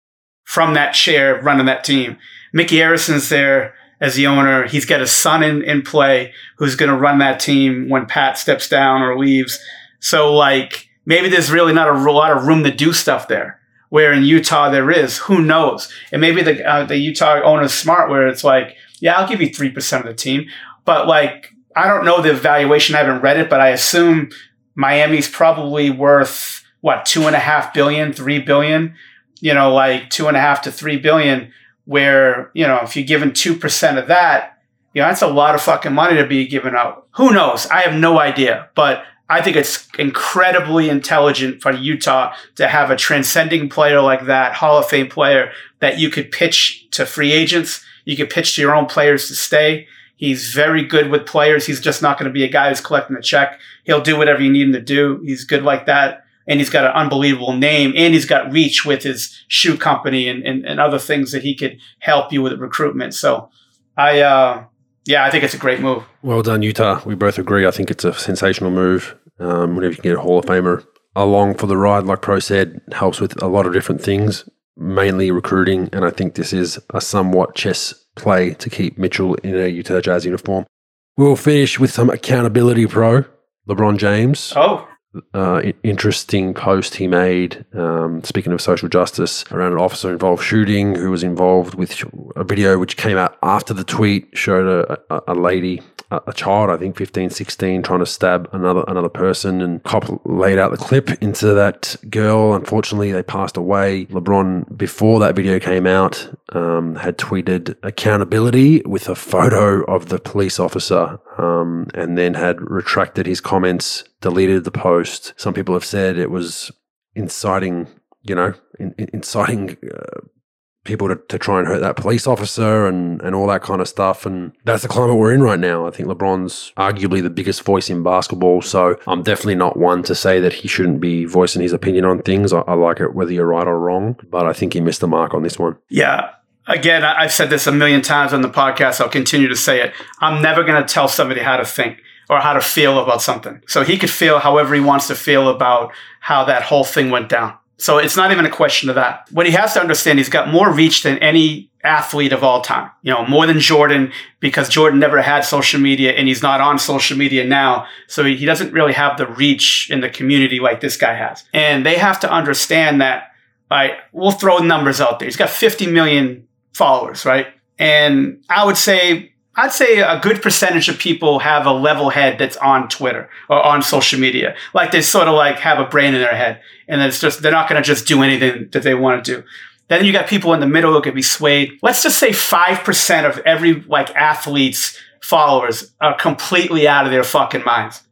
from that chair running that team. Micky Arison's there as the owner. He's got a son in, in play who's going to run that team when Pat steps down or leaves. So like, maybe there's really not a lot of room to do stuff there. Where in Utah there is, who knows? And maybe the uh, the Utah owner's smart, where it's like, yeah, I'll give you three percent of the team, but like I don't know the valuation. I haven't read it, but I assume Miami's probably worth what two and a half billion, three billion. You know, like two and a half to three billion. Where you know, if you're given two percent of that, you know, that's a lot of fucking money to be given out. Who knows? I have no idea, but I think it's incredibly intelligent for Utah to have a transcending player like that, Hall of Fame player that you could pitch to free agents. You could pitch to your own players to stay. He's very good with players. He's just not going to be a guy who's collecting a check. He'll do whatever you need him to do. He's good like that. And he's got an unbelievable name and he's got reach with his shoe company and, and, and other things that he could help you with recruitment. So I, uh, yeah, I think it's a great move. Well done, Utah. We both agree. I think it's a sensational move. Um, whenever you can get a Hall of Famer along for the ride, like Pro said, helps with a lot of different things, mainly recruiting. And I think this is a somewhat chess play to keep Mitchell in a Utah Jazz uniform. We'll finish with some accountability, Pro. LeBron James. Oh uh, interesting post he made, um, speaking of social justice, around an officer involved shooting who was involved with a video which came out after the tweet showed a, a, a lady a child, I think 15, 16, trying to stab another another person, and cop laid out the clip into that girl. Unfortunately, they passed away. LeBron, before that video came out, um, had tweeted accountability with a photo of the police officer, um, and then had retracted his comments, deleted the post. Some people have said it was inciting you know, in, in, inciting uh, people to, to try and hurt that police officer and, and all that kind of stuff. And that's the climate we're in right now. I think LeBron's arguably the biggest voice in basketball. So I'm definitely not one to say that he shouldn't be voicing his opinion on things. I, I like it whether you're right or wrong, but I think he missed the mark on this one. Yeah. Again, I've said this a million times on the podcast. I'll continue to say it. I'm never going to tell somebody how to think or how to feel about something. So he could feel however he wants to feel about how that whole thing went down. So it's not even a question of that. What he has to understand, he's got more reach than any athlete of all time. You know, more than Jordan because Jordan never had social media and he's not on social media now. So he doesn't really have the reach in the community like this guy has. And they have to understand that, right? We'll throw numbers out there. He's got 50 million followers, right? And I would say I'd say a good percentage of people have a level head that's on Twitter or on social media. Like they sort of like have a brain in their head and it's just, they're not going to just do anything that they want to do. Then you got people in the middle who could be swayed. Let's just say 5% of every like athlete's followers are completely out of their fucking minds.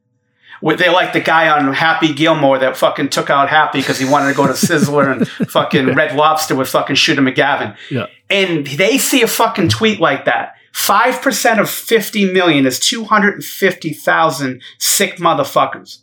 They're like the guy on Happy Gilmore that fucking took out Happy because he wanted to go to Sizzler and fucking Red Lobster with fucking Shooter McGavin. Yeah. And they see a fucking tweet like that. 5% of 50 million is 250,000 sick motherfuckers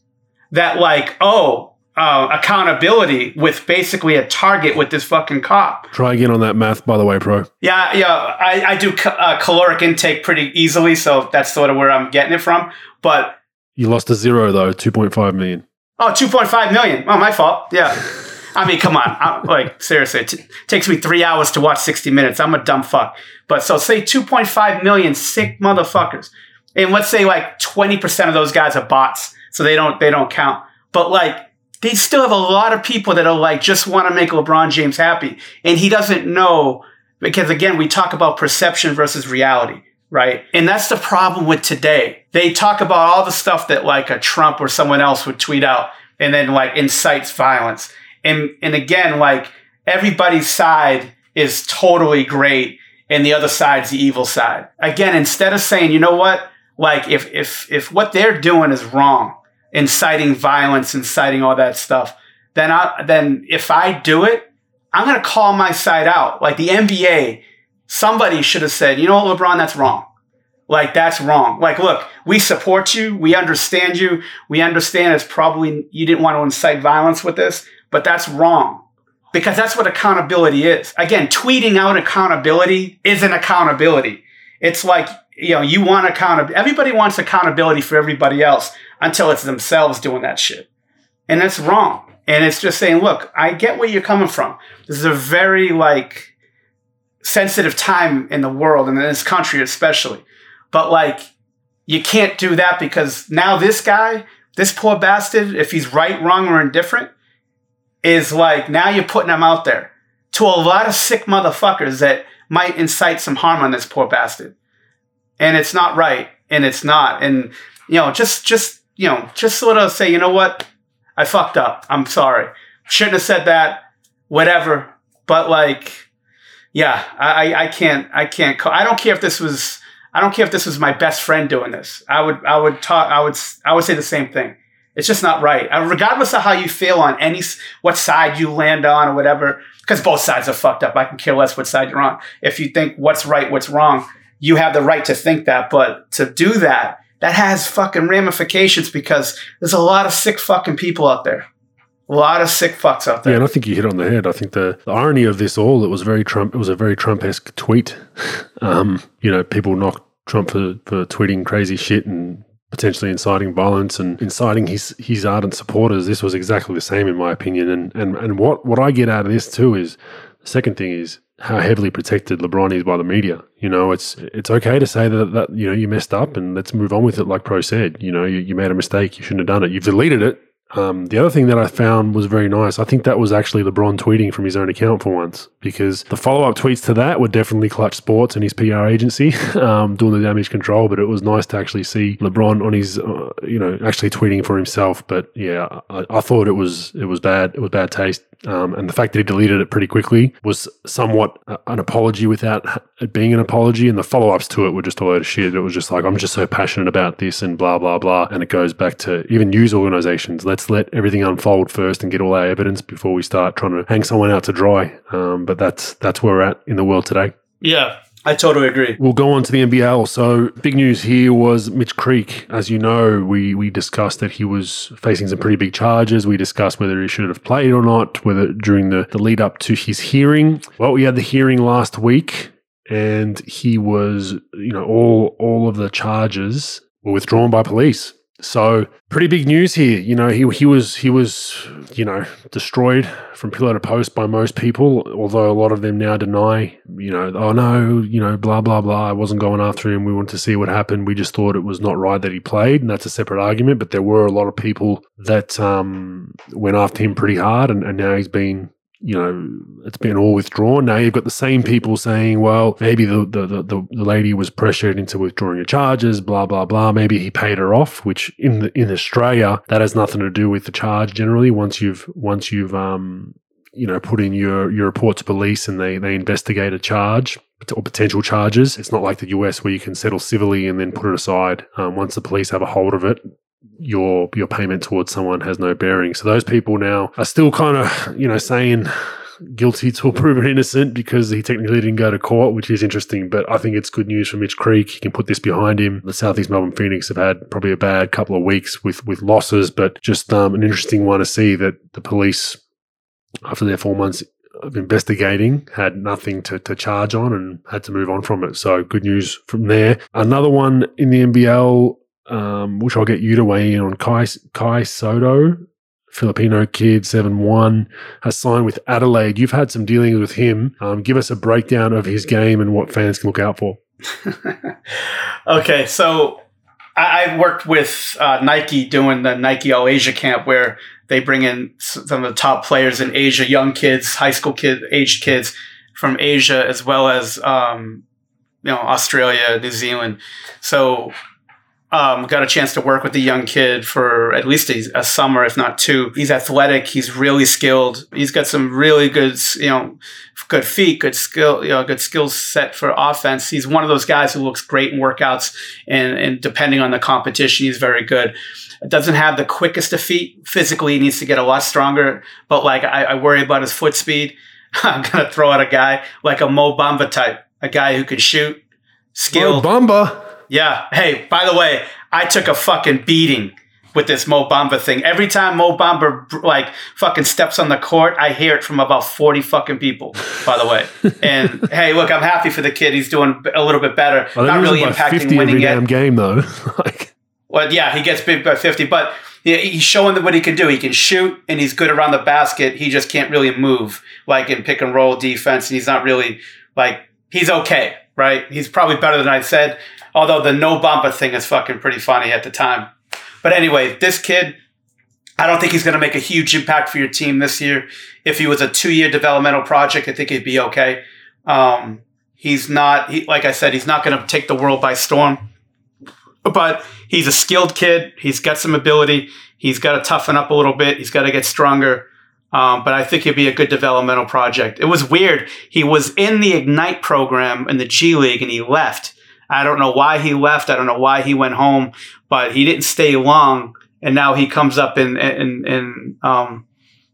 that like, oh, uh, accountability with basically a target with this fucking cop. Try again on that math, by the way, pro. Yeah, yeah, I, I do ca- uh, caloric intake pretty easily, so that's sort of where I'm getting it from. But You lost a zero, though, 2.5 million. oh, 2.5 million. Oh, my fault. Yeah. I mean, come on. I, like, seriously, it t- takes me three hours to watch 60 minutes. I'm a dumb fuck. But so say 2.5 million sick motherfuckers. And let's say like 20% of those guys are bots. So they don't, they don't count. But like, they still have a lot of people that are like, just want to make LeBron James happy. And he doesn't know because again, we talk about perception versus reality, right? And that's the problem with today. They talk about all the stuff that like a Trump or someone else would tweet out and then like incites violence. And, and again, like everybody's side is totally great and the other side's the evil side. Again, instead of saying, you know what? Like if, if, if what they're doing is wrong, inciting violence, inciting all that stuff, then I, then if I do it, I'm going to call my side out. Like the NBA, somebody should have said, you know what, LeBron, that's wrong. Like that's wrong. Like, look, we support you. We understand you. We understand it's probably you didn't want to incite violence with this, but that's wrong because that's what accountability is. Again, tweeting out accountability isn't accountability. It's like, you know, you want accountability. Everybody wants accountability for everybody else until it's themselves doing that shit. And that's wrong. And it's just saying, look, I get where you're coming from. This is a very like sensitive time in the world and in this country especially. But like, you can't do that because now this guy, this poor bastard, if he's right, wrong, or indifferent, is like now you're putting them out there to a lot of sick motherfuckers that might incite some harm on this poor bastard. And it's not right. And it's not. And you know, just just you know, just sort of say, you know what? I fucked up. I'm sorry. Shouldn't have said that. Whatever. But like, yeah, I, I can't, I can't, call, I don't care if this was, I don't care if this was my best friend doing this. I would, I would talk, I would, I would say the same thing. It's just not right. Regardless of how you feel on any, what side you land on or whatever, because both sides are fucked up. I can care less what side you're on. If you think what's right, what's wrong, you have the right to think that. But to do that, that has fucking ramifications because there's a lot of sick fucking people out there. A lot of sick fucks out there. Yeah, and I think you hit on the head. I think the, the irony of this all, it was very Trump. It was a very Trump-esque tweet. Um, you know, people knock Trump for, for tweeting crazy shit and potentially inciting violence and inciting his his ardent supporters. This was exactly the same, in my opinion. And and and what what I get out of this too is the second thing is how heavily protected LeBron is by the media. You know, it's it's okay to say that that you know you messed up and let's move on with it. Like Pro said, you know, you, you made a mistake. You shouldn't have done it. You've deleted it. Um, the other thing that I found was very nice. I think that was actually LeBron tweeting from his own account for once, because the follow up tweets to that were definitely Klutch Sports and his PR agency um, doing the damage control. But it was nice to actually see LeBron on his, uh, you know, actually tweeting for himself. But yeah, I, I, thought it was it was bad. It was bad taste. Um, and the fact that he deleted it pretty quickly was somewhat an apology without it being an apology. And the follow ups to it were just a load of shit. It was just like, I'm just so passionate about this and blah, blah, blah. And it goes back to even news organizations. Let's let everything unfold first and get all our evidence before we start trying to hang someone out to dry. Um, but that's, that's where we're at in the world today. Yeah. I totally agree. We'll go on to the NBL. So, big news here was Mitch Creek. As you know, we we discussed that he was facing some pretty big charges. We discussed whether he should have played or not, whether during the, the lead up to his hearing. Well, we had the hearing last week, and he was, you know, all all of the charges were withdrawn by police. So pretty big news here. You know, he he was he was you know destroyed from pillar to post by most people. Although a lot of them now deny. You know, oh no, you know, blah blah blah. I wasn't going after him. We wanted to see what happened. We just thought it was not right that he played, and that's a separate argument. But there were a lot of people that um, went after him pretty hard, and, and now he's been you know, it's been all withdrawn. Now you've got the same people saying, well, maybe the, the, the, the lady was pressured into withdrawing her charges, blah, blah, blah. Maybe he paid her off, which in the, in Australia, that has nothing to do with the charge generally. Once you've, once you've, um, you know, put in your, your report to police and they, they investigate a charge or potential charges. It's not like the US where you can settle civilly and then put it aside. Um, once the police have a hold of it, your your payment towards someone has no bearing. So those people now are still kind of you know saying guilty till proven innocent because he technically didn't go to court, which is interesting. But I think it's good news for Mitch Creek. He can put this behind him. The Southeast Melbourne Phoenix have had probably a bad couple of weeks with with losses, but just um, an interesting one to see that the police, after their four months of investigating, had nothing to, to charge on and had to move on from it. So good news from there. Another one in the NBL um, which I'll get you to weigh in on. Kai, Kai Sotto, Filipino kid, 7 1, has signed with Adelaide. You've had some dealings with him. Um, give us a breakdown of his game and what fans can look out for. okay, so I, worked with uh, Nike doing the Nike All Asia camp where they bring in some of the top players in Asia, young kids, high school kid, aged kids from Asia, as well as um, you know Australia, New Zealand. So um, got a chance to work with the young kid for at least a, a, summer, if not two. He's athletic. He's really skilled. He's got some really good, you know, good feet, good skill, you know, good skill set for offense. He's one of those guys who looks great in workouts, and and depending on the competition, he's very good. Doesn't have the quickest of feet. Physically, he needs to get a lot stronger. But like, I, I worry about his foot speed. I'm gonna throw out a guy like a Mo Bamba type, a guy who can shoot, skilled. Mo Bamba. Yeah. Hey, by the way, I took a fucking beating with this Mo Bamba thing. Every time Mo Bamba like fucking steps on the court, I hear it from about 40 fucking people, by the way. And hey, look, I'm happy for the kid. He's doing a little bit better. Well, Not really impacting winning every damn game though. like Well, yeah, he gets big by 50, but yeah, he's showing what he can do. He can shoot and he's good around the basket. He just can't really move like in pick and roll defense and he's not really like he's okay, right? He's probably better than I said. Although the no Bamba thing is fucking pretty funny at the time. But anyway, this kid, I don't think he's going to make a huge impact for your team this year. If he was a two year developmental project, I think he'd be okay. Um, he's not, he, like I said, he's not going to take the world by storm. But he's a skilled kid. He's got some ability. He's got to toughen up a little bit. He's got to get stronger. Um, but I think it'd be a good developmental project. It was weird. He was in the Ignite program in the G League and he left. I don't know why he left. I don't know why he went home, but he didn't stay long. And now he comes up in, in, in, um,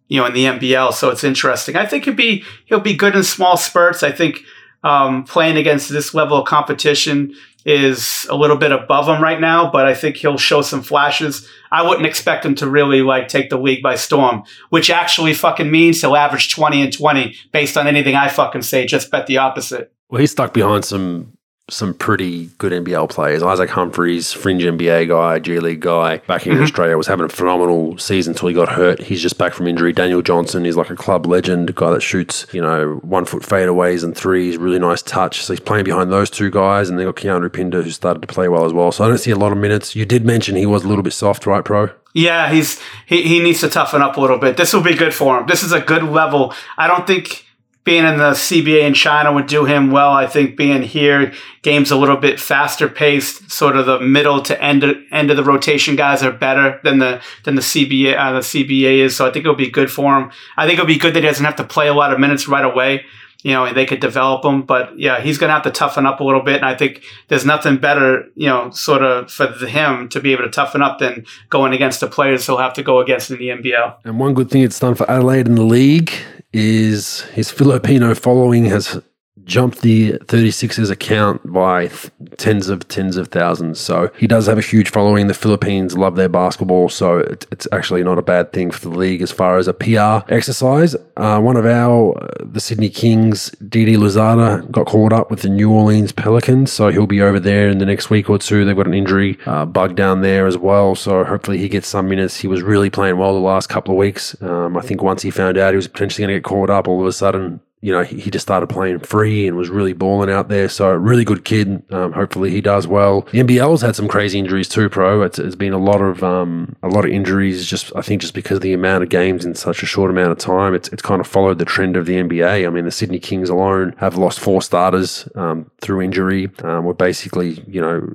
you know, in the NBL. So it's interesting. I think he'll be, he'll be good in small spurts. I think, um, playing against this level of competition is a little bit above him right now, but I think he'll show some flashes. I wouldn't expect him to really like take the league by storm, which actually fucking means he'll average 20 and 20 based on anything I fucking say. Just bet the opposite. Well, he's stuck behind some some pretty good NBL players. Isaac Humphries, fringe NBA guy, G League guy, back in mm-hmm. Australia, was having a phenomenal season until he got hurt. He's just back from injury. Daniel Johnson is like a club legend, guy that shoots, you know, one foot fadeaways and threes, really nice touch. So he's playing behind those two guys. And they got Keanu Pinder, who started to play well as well. So I don't see a lot of minutes. You did mention he was a little bit soft, right, Pro? Yeah, he's he, he needs to toughen up a little bit. This will be good for him. This is a good level. I don't think being in the CBA in China would do him well. I think being here, game's a little bit faster paced. Sort of the middle to end of, end of the rotation guys are better than the than the CBA uh, the CBA is. So I think it'll be good for him. I think it'll be good that he doesn't have to play a lot of minutes right away. You know, they could develop him, but yeah, he's going to have to toughen up a little bit. And I think there's nothing better, you know, sort of for him to be able to toughen up than going against the players he'll have to go against in the NBL. And one good thing it's done for Adelaide in the league is his Filipino following has jumped the 36ers account by th- tens of tens of thousands. So he does have a huge following. The Philippines love their basketball, so it, it's actually not a bad thing for the league as far as a PR exercise. Uh, one of our uh, the Sydney Kings, Didi Louzada, got caught up with the New Orleans Pelicans, so he'll be over there in the next week or two. They've got an injury uh, bug down there as well, so hopefully he gets some minutes. He was really playing well the last couple of weeks. Um, I think once he found out he was potentially going to get caught up, all of a sudden you know, he, he just started playing free and was really balling out there. So, really good kid. Um, hopefully, he does well. The NBL's had some crazy injuries too, pro. It's, it's been a lot of um, a lot of injuries. Just I think just because of the amount of games in such a short amount of time, it's it's kind of followed the trend of the NBA. I mean, the Sydney Kings alone have lost four starters um, through injury. Um, we're basically, you know,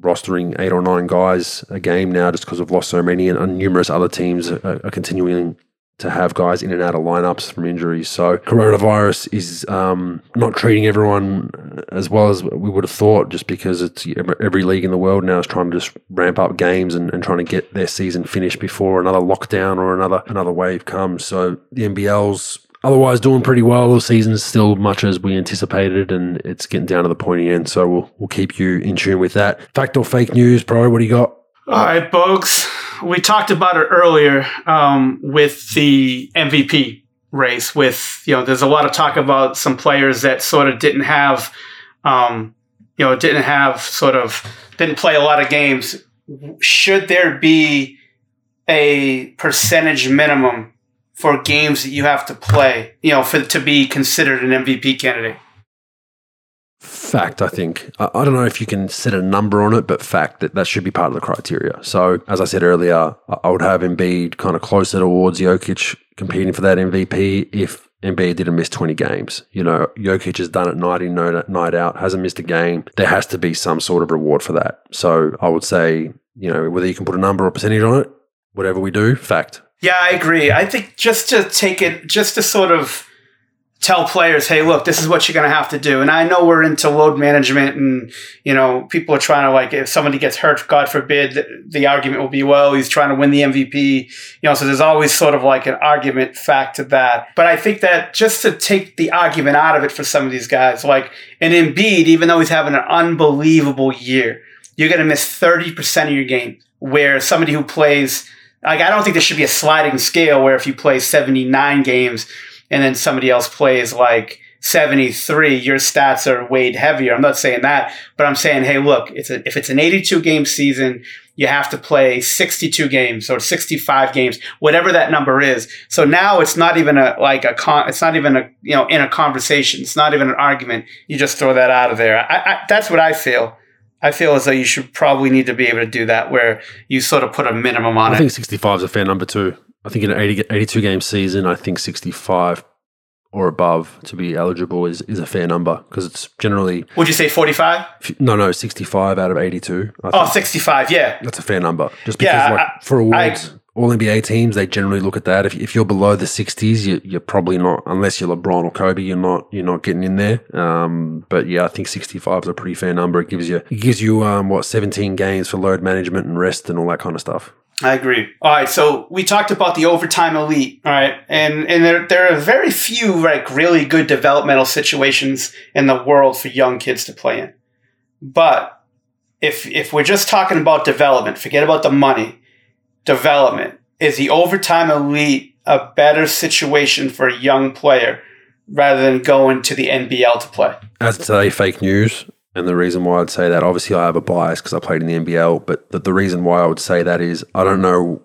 rostering eight or nine guys a game now just because we've lost so many, and, and numerous other teams are, are, continuing to have guys in and out of lineups from injuries. So coronavirus is um, not treating everyone as well as we would have thought, just because it's every league in the world now is trying to just ramp up games and, and trying to get their season finished before another lockdown or another another wave comes. So the NBL's otherwise doing pretty well. The season's still much as we anticipated, and it's getting down to the pointy end. So we'll we'll keep you in tune with that. Fact or fake news, bro? What do you got? All right, Bogues we talked about it earlier um, with the MVP race. With you know, there's a lot of talk about some players that sort of didn't have, um, you know, didn't have sort of didn't play a lot of games. Should there be a percentage minimum for games that you have to play, you know, for to be considered an MVP candidate? Fact, I think. I, I, don't know if you can set a number on it, but fact that that should be part of the criteria. So, as I said earlier, I, I would have Embiid kind of closer towards Jokic competing for that MVP if Embiid didn't miss 20 games. You know, Jokic has done it night in, night out, hasn't missed a game. There has to be some sort of reward for that. So, I would say, you know, whether you can put a number or percentage on it, whatever we do, fact. Yeah, I agree. I think just to take it, just to sort of tell players, hey, look, this is what you're going to have to do. And I know we're into load management and, you know, people are trying to like, if somebody gets hurt, God forbid, the, the argument will be, well, he's trying to win the MVP. You know, so there's always sort of like an argument fact to that. But I think that just to take the argument out of it for some of these guys, like an Embiid, even though he's having an unbelievable year, you're going to miss 30% of your game where somebody who plays, like, I don't think there should be a sliding scale where if you play 79 games, and then somebody else plays like 73, your stats are weighed heavier. I'm not saying that, but I'm saying, hey, look, it's a, if it's an 82 game season, you have to play 62 games or 65 games, whatever that number is. So now it's not even a like a con. It's not even a you know in a conversation. It's not even an argument. You just throw that out of there. I, I, that's what I feel. I feel as though you should probably need to be able to do that, where you sort of put a minimum on I it. I think 65 is a fair number too. I think in an 80, 82 game season, I think 65 or above to be eligible is, is a fair number because it's generally. Would you say 45? No, no, 65 out of 82. oh, 65, yeah. That's a fair number. Just because, yeah, like, I, for awards, I, all NBA teams, they generally look at that. If, if you're below the 60s, you, you're probably not, unless you're LeBron or Kobe, you're not you're not getting in there. Um, but yeah, I think 65 is a pretty fair number. It gives you it gives you um, what 17 games for load management and rest and all that kind of stuff. I agree. All right, so we talked about the overtime elite, all right, and and there there are very few like really good developmental situations in the world for young kids to play in. But if if we're just talking about development, forget about the money. Development is the overtime elite a better situation for a young player rather than going to the NBL to play. As today, fake news. And the reason why I'd say that, obviously, I have a bias because I played in the NBL, but the, the reason why I would say that is I don't know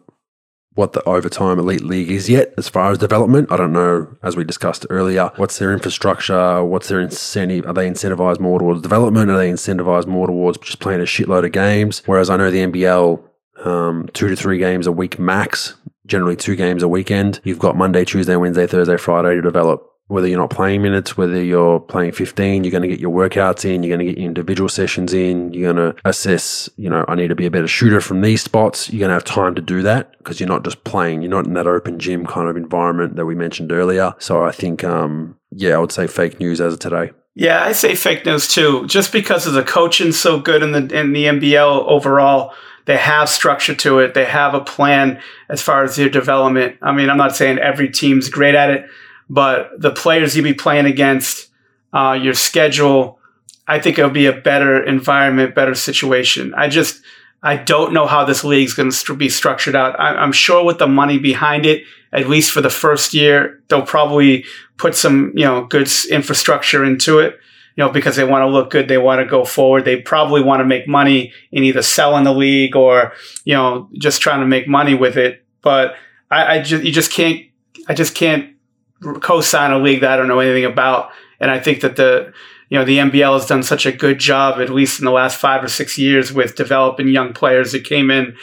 what the overtime elite league is yet as far as development. I don't know, as we discussed earlier, what's their infrastructure, what's their incentive. Are they incentivized more towards development? Are they incentivized more towards just playing a shitload of games? Whereas I know the NBL, um, two to three games a week max, generally two games a weekend. You've got Monday, Tuesday, Wednesday, Thursday, Friday to develop whether you're not playing minutes, whether you're playing 15, you're going to get your workouts in, you're going to get your individual sessions in, you're going to assess, you know, I need to be a better shooter from these spots. You're going to have time to do that because you're not just playing, you're not in that open gym kind of environment that we mentioned earlier. So I think, um, yeah, I would say fake news as of today. Yeah, I say fake news too, just because of the coaching so good in the in the NBL overall. They have structure to it. They have a plan as far as their development. I mean, I'm not saying every team's great at it, but the players you'll be playing against, uh, your schedule, I think it'll be a better environment, better situation. I just, I don't know how this league's going to be structured out. I, am sure with the money behind it, at least for the first year, they'll probably put some, you know, good infrastructure into it. You know, because they want to look good, they want to go forward. They probably want to make money in either selling the league or, you know, just trying to make money with it. But I, I just, you just can't, I just can't co-sign a league that I don't know anything about, and I think that the you know the NBL has done such a good job, at least in the last five or six years, with developing young players that came in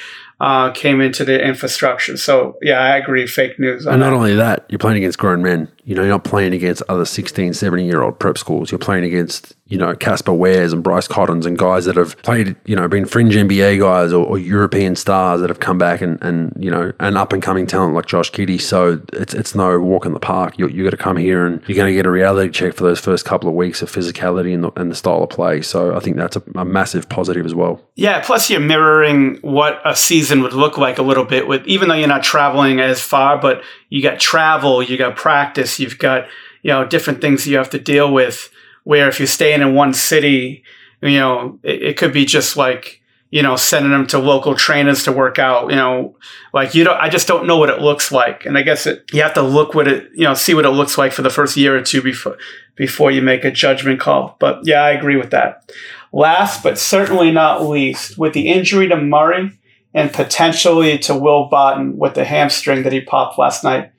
uh, came into the infrastructure. So yeah, I agree. Fake news. And not that. only that, you're playing against grown men. You know, you're not playing against other 16, 17 year old prep schools. You're playing against, you know, Casper Wares and Bryce Cottons and guys that have played, you know, been fringe NBA guys or, or European stars that have come back and, and you know, an up and coming talent like Josh Giddey. So it's it's no walk in the park. You you got to come here and you're going to get a reality check for those first couple of weeks of physicality and the, and the style of play. So I think that's a, a massive positive as well. Yeah. Plus, you're mirroring what a season would look like a little bit with, even though you're not traveling as far, but you got travel, you got practice, you've got you know different things you have to deal with. Where if you're staying in one city, you know it, it could be just like you know sending them to local trainers to work out. You know, like you don't. I just don't know what it looks like, and I guess it, you have to look what it you know see what it looks like for the first year or two before before you make a judgment call. But yeah, I agree with that. Last but certainly not least, with the injury to Murray and potentially to Will Barton with the hamstring that he popped last night.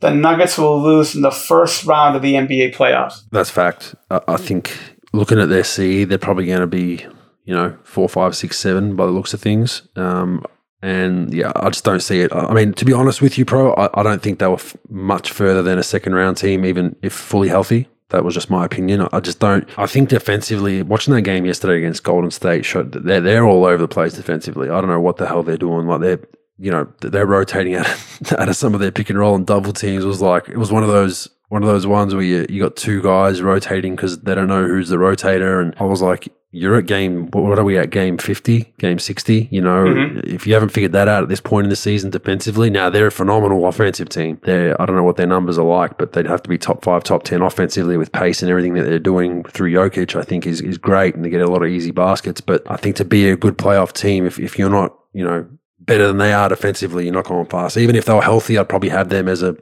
The Nuggets will lose in the first round of the NBA playoffs. That's fact. I, think looking at their seed, they're probably going to be, you know, four, five, six, seven by the looks of things. Um, and yeah, I just don't see it. I mean, to be honest with you, Pro, I, I don't think they were f- much further than a second round team, even if fully healthy. That was just my opinion. I just don't. I think defensively, watching that game yesterday against Golden State showed that they're they're all over the place defensively. I don't know what the hell they're doing. Like they're you know they're rotating out of, out of some of their pick and roll and double teams. Was like it was one of those one of those ones where you you got two guys rotating because they don't know who's the rotator. And I was like, you're at game. What are we at? Game fifty, game sixty. You know, Mhm. if you haven't figured that out at this point in the season defensively, now they're a phenomenal offensive team. They're I don't know what their numbers are like, but they'd have to be top five, top ten offensively with pace and everything that they're doing through Jokic. I think is is great, and they get a lot of easy baskets. But I think to be a good playoff team, if if you're not, you know. Better than they are defensively, you're not going fast. Even if they were healthy, I'd probably have them as a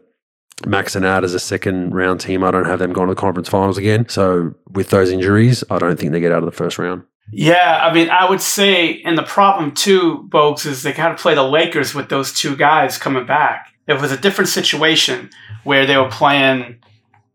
maxing out as a second round team. I don't have them going to the conference finals again. So with those injuries, I don't think they get out of the first round. Yeah, I mean, I would say, and the problem too, Bogues, is they got to play the Lakers with those two guys coming back. It was a different situation where they were playing,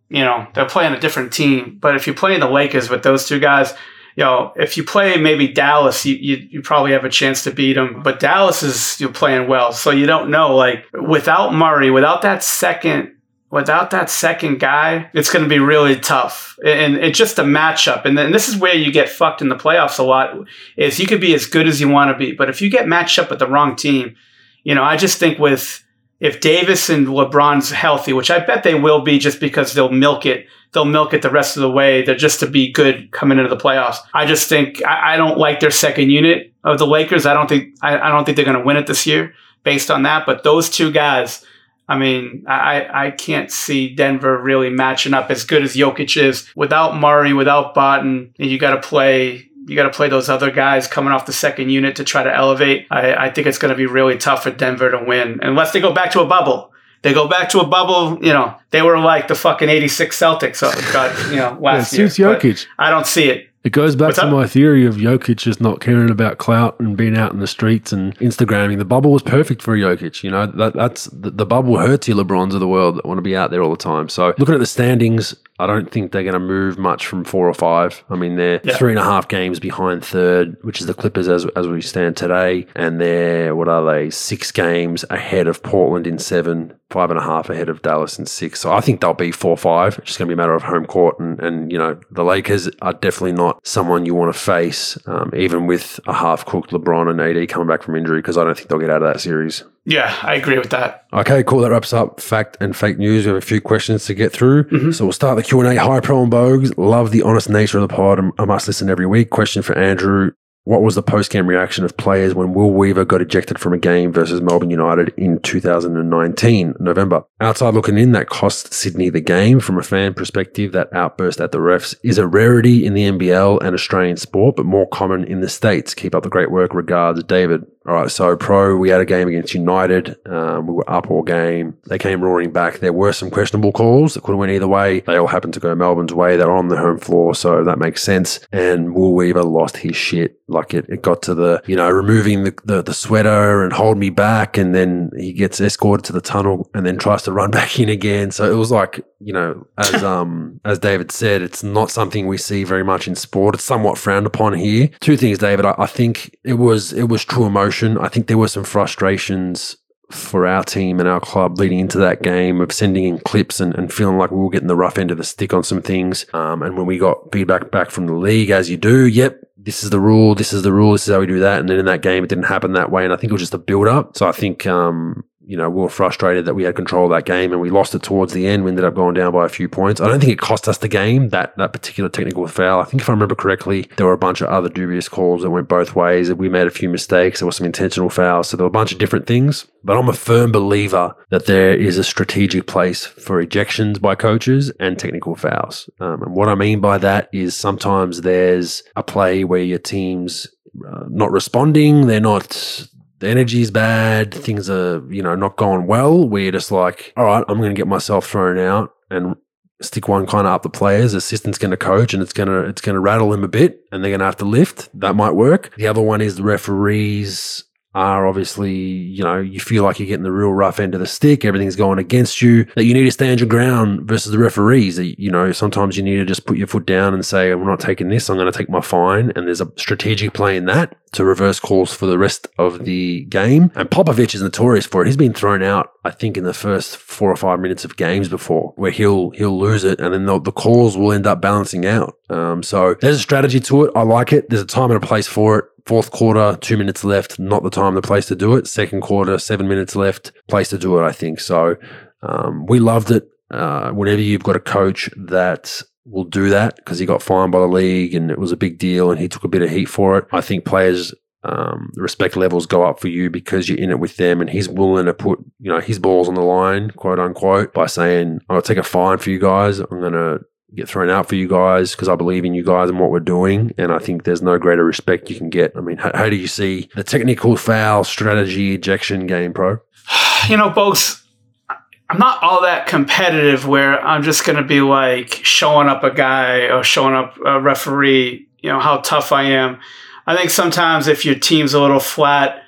you know, they're playing a different team. But if you're playing the Lakers with those two guys, you know, if you play maybe Dallas, you, you, you probably have a chance to beat them. But Dallas is you're playing well, so you don't know. Like without Murray, without that second without that second guy, it's going to be really tough. And it's just a matchup. And then this is where you get fucked in the playoffs a lot is you could be as good as you want to be, but if you get matched up with the wrong team, you know, I just think with if Davis and LeBron's healthy, which I bet they will be just because they'll milk it, they'll milk it the rest of the way. They're just to be good coming into the playoffs. I just think I, I don't like their second unit of the Lakers. I don't think I, I don't think they're going to win it this year based on that. But those two guys, I mean, I, I can't see Denver really matching up as good as Jokic is without Murray, without. And you got to play. You got to play those other guys coming off the second unit to try to elevate. I, I think it's going to be really tough for Denver to win unless they go back to a bubble. They go back to a bubble. You know, they were like the fucking '86 Celtics. Uh, oh, God, you know, Yeah, last year. suits But Jokic. I don't see it. It goes back What's to up? my theory of Jokic just not caring about clout and being out in the streets and Instagramming. The bubble was perfect for Jokic. You know that that's the, the bubble hurts you LeBrons of the world that want to be out there all the time. So looking at the standings, I don't think they're going to move much from four or five. I mean, they're Yeah. three and a half games behind third, which is the Clippers as as we stand today, and they're what are they? Six games ahead of Portland in seven, five and a half ahead of Dallas in six. So I think they'll be four or five. It's just going to be a matter of home court, and and you know the Lakers are definitely not someone you want to face, um, even with a half cooked LeBron and AD coming back from injury, because I don't think they'll get out of that series. Yeah, I agree with that. Okay, cool. That wraps up fact and fake news. We have a few questions to get through, mm-hmm. so we'll start the Q and A. Hi, Pro and Bogues. Love the honest nature of the pod. I must listen every week. Question for Andrew: What was the post game reaction of players when Will Weaver got ejected from a game versus Melbourne United in 2019 November? Outside looking in, that cost Sydney the game. From a fan perspective, that outburst at the refs is a rarity in the NBL and Australian sport, but more common in the states. Keep up the great work. Regards, David. All right, so pro, we had a game against United. Um, we were up all game. They came roaring back. There were some questionable calls that could have went either way. They all happened to go Melbourne's way. They're on the home floor, so that makes sense. And Will Weaver lost his shit. Like it, it got to the, you know, removing the, the, the sweater and hold me back. And then he gets escorted to the tunnel and then tries to run back in again. So it was like, you know, as um as David said, it's not something we see very much in sport. It's somewhat frowned upon here. Two things, David. I, I think it was it was true emotion. I think there were some frustrations for our team and our club leading into that game of sending in clips and, and feeling like we were getting the rough end of the stick on some things. Um, and when we got feedback back from the league, as you do, yep, this is the rule, this is the rule, this is how we do that. And then in that game, it didn't happen that way. And I think it was just a build up. So I think, um, you know, we were frustrated that we had control of that game and we lost it towards the end. We ended up going down by a few points. I don't think it cost us the game, that that particular technical foul. I think if I remember correctly, there were a bunch of other dubious calls that went both ways. We made a few mistakes. There were some intentional fouls. So there were a bunch of different things. But I'm a firm believer that there is a strategic place for ejections by coaches and technical fouls. Um, and what I mean by that is sometimes there's a play where your team's uh, not responding, they're not the energy's bad, things are, you know, not going well, we're just like, all right, I'm going to get myself thrown out and stick one kind of up the players. Assistant's going to coach and it's going to it's going to rattle them a bit and they're going to have to lift. That might work. The other one is the referees are obviously, you know, you feel like you're getting the real rough end of the stick, everything's going against you, that you need to stand your ground versus the referees. That, you know, sometimes you need to just put your foot down and say, I'm not taking this, I'm going to take my fine. And there's a strategic play in that to reverse calls for the rest of the game. And Popovich is notorious for it. He's been thrown out, I think, in the first four or five minutes of games before, where he'll he'll lose it, and then the, the calls will end up balancing out. Um, so there's a strategy to it. I like it. There's a time and a place for it. Fourth quarter, two minutes left, not the time, the place to do it. Second quarter, seven minutes left, place to do it, I think. So um, we loved it. Uh, whenever you've got a coach that will do that because he got fined by the league and it was a big deal and he took a bit of heat for it, I think players um, respect levels go up for you because you're in it with them and he's willing to put you know his balls on the line quote unquote by saying i'll take a fine for you guys i'm to get thrown out for you guys because I believe in you guys and what we're doing. And I think there's no greater respect you can get. I mean, how, how do you see the technical foul strategy ejection game, pro? You know, both. I'm not all that competitive where I'm just going to be like showing up a guy or showing up a referee, you know, how tough I am. I think sometimes if your team's a little flat,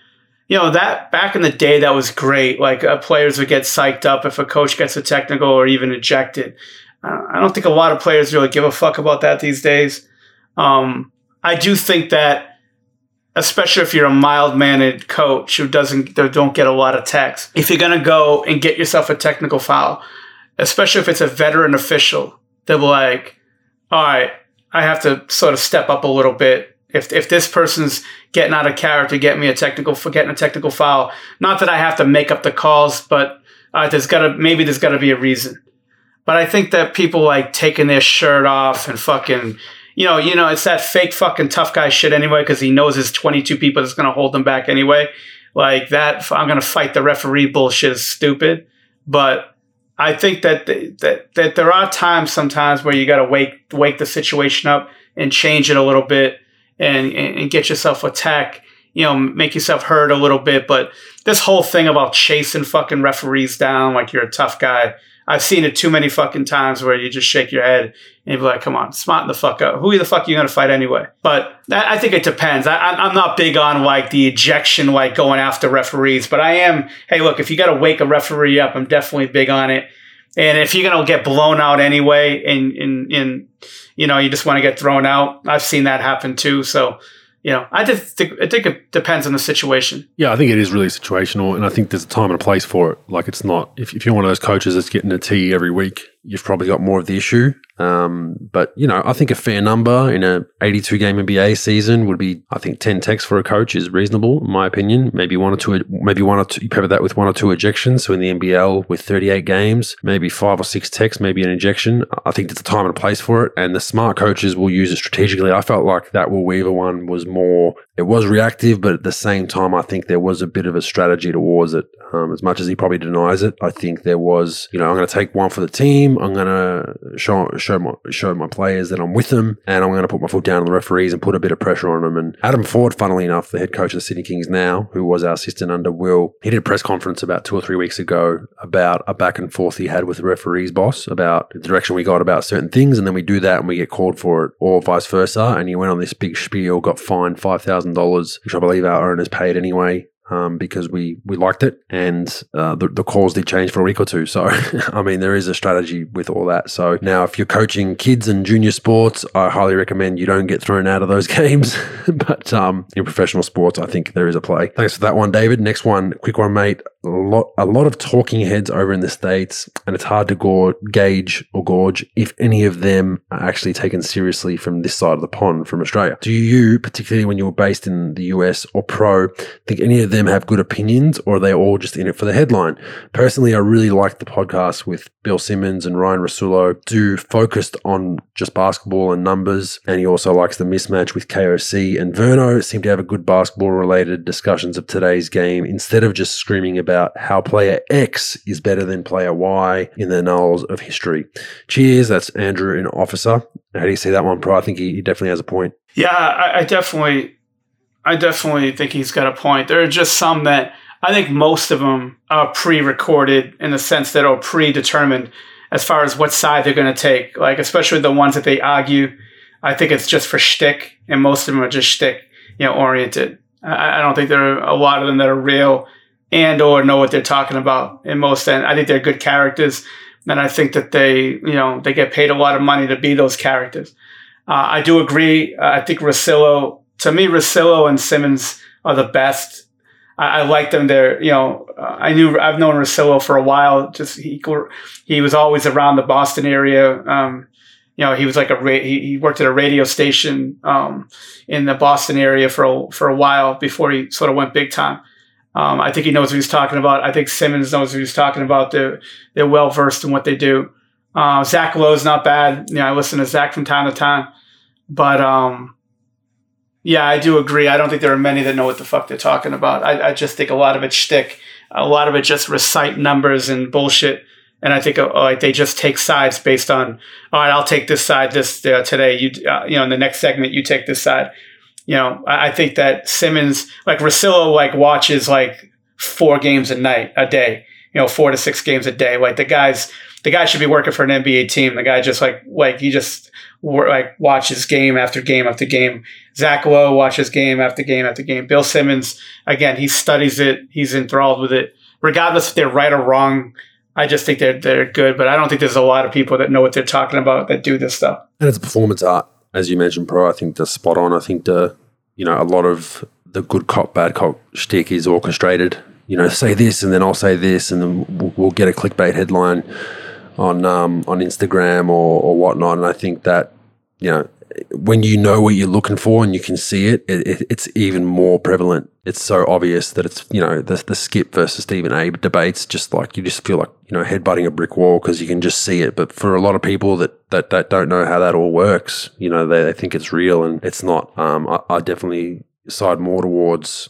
you know, that back in the day, that was great. Like uh, players would get psyched up if a coach gets a technical or even ejected. I don't think a lot of players really give a fuck about that these days. Um, I do think that, especially if you're a mild mannered coach who doesn't don't get a lot of text, if you're gonna go and get yourself a technical foul, especially if it's a veteran official, they're like, all right, I have to sort of step up a little bit. If, if this person's getting out of character, get me a technical for getting a technical foul. Not that I have to make up the calls, but uh, there's gotta maybe there's gotta be a reason. But I think that people like taking their shirt off and fucking, you know, you know, it's that fake fucking tough guy shit anyway because he knows his 22 people that's going to hold him back anyway. Like that, I'm going to fight the referee bullshit is stupid. But I think that that that there are times sometimes where you got to wake wake the situation up and change it a little bit and, and get yourself a tech you know, make yourself heard a little bit. But this whole thing about chasing fucking referees down like you're a tough guy, I've seen it too many fucking times where you just shake your head and be like, come on, smart the fuck up. Who the fuck are you going to fight anyway? But that, I think it depends. I, am not big on like the ejection, like going after referees, but I am, hey, look, if you got to wake a referee up, I'm definitely big on it. And if you're going to get blown out anyway and, and, and, you know, you just want to get thrown out, I've seen that happen too. So, you know, I just think I think it depends on the situation. Yeah, I think it is really situational, and I think there's a time and a place for it. Like, it's not if, if you're one of those coaches that's getting a tee every week, you've probably got more of the issue. Um, but you know, I think a fair number in a 82 game NBA season would be, I think, 10 techs for a coach is reasonable, in my opinion. Maybe one or two, maybe one or two. You pepper that with one or two ejections. So in the NBL with 38 games, maybe five or six techs, maybe an ejection. I think there's a time and a place for it, and the smart coaches will use it strategically. I felt like that Will Weaver one was more. It was reactive, but at the same time, I think there was a bit of a strategy towards it. Um, as much as he probably denies it, I think there was. You know, I'm going to take one for the team team. I'm going to show show my show my players that I'm with them, and I'm going to put my foot down on the referees and put a bit of pressure on them. And Adam Forde, funnily enough, the head coach of the Sydney Kings now, who was our assistant under Will, he did a press conference about two or three weeks ago about a back and forth he had with the referees boss about the direction we got about certain things, and then we do that and we get called for it, or vice versa. And he went on this big spiel, got fined five thousand dollars, which I believe our owners paid anyway um, because we we liked it, and uh, the the calls did change for a week or two. So I mean, there is a strategy with all that. So now, if you're coaching kids and junior sports, I highly recommend you don't get thrown out of those games. but um, in professional sports, I think there is a play. Thanks for that one, David. Next one, quick one, mate. A lot a lot of talking heads over in the states, and it's hard to gauge or gauge if any of them are actually taken seriously from this side of the pond from Australia. Do you, particularly when you're based in the US or pro, think any of them have good opinions or are they all just in it for the headline? Personally, I really like the podcast with Bill Simmons and Ryan Russillo, do focused on just basketball and numbers. And he also likes the mismatch with KOC and Verno seem to have a good basketball related discussions of today's game instead of just screaming about how player X is better than player Y in the annals of history. Cheers. That's Andrew in Officer. How do you see that one, Pro? I think he, he definitely has a point. Yeah, I, I definitely, I definitely think he's got a point. There are just some that I think most of them are pre-recorded in the sense that are predetermined as far as what side they're going to take. Like especially the ones that they argue, I think it's just for shtick, and most of them are just shtick, you know, oriented. I, I don't think there are a lot of them that are real and or know what they're talking about. In most, and I think they're good characters, and I think that they, you know, they get paid a lot of money to be those characters. Uh, I do agree. Uh, I think Russillo, to me, Russillo and Simmons are the best. I, like them. They're, you know, uh, I knew I've known Russillo for a while. Just he he was always around the Boston area. Um, you know, he was like a ra- he, he worked at a radio station um, in the Boston area for a, for a while before he sort of went big time. Um, I think he knows what he's talking about. I think Simmons knows what he's talking about. They're they're well versed in what they do. Uh, Zach Lowe's not bad. You know, I listen to Zach from time to time, but um, yeah, I do agree. I don't think there are many that know what the fuck they're talking about. I, I just think a lot of it's shtick. A lot of it just recite numbers and bullshit. And I think uh, like they just take sides based on, all right, I'll take this side this uh, today. You uh, you know, in the next segment, you take this side. You know, I, think that Simmons, like Russillo, like watches like four games a night, a day. You know, four to six games a day. Like the guys, the guy should be working for an NBA team. The guy just like like he just like watches game after game after game. Zach Lowe watches game after game after game. Bill Simmons, again, he studies it. He's enthralled with it. Regardless if they're right or wrong, I just think they're they're good. But I don't think there's a lot of people that know what they're talking about that do this stuff. And it's a performance art, as you mentioned, Pro. I think that's spot on. I think the you know a lot of the good cop bad cop shtick is orchestrated. You know, say this and then I'll say this, and then we'll, we'll get a clickbait headline on um, on Instagram or, or whatnot. And I think that you know when you know what you're looking for and you can see it, it, it, it's even more prevalent. It's so obvious that it's you know the the Skip versus Stephen A. debates. Just like you just feel like you know headbutting a brick wall because you can just see it. But for a lot of people that that, that don't know how that all works, you know they, they think it's real and it's not. Um, I, I definitely side more towards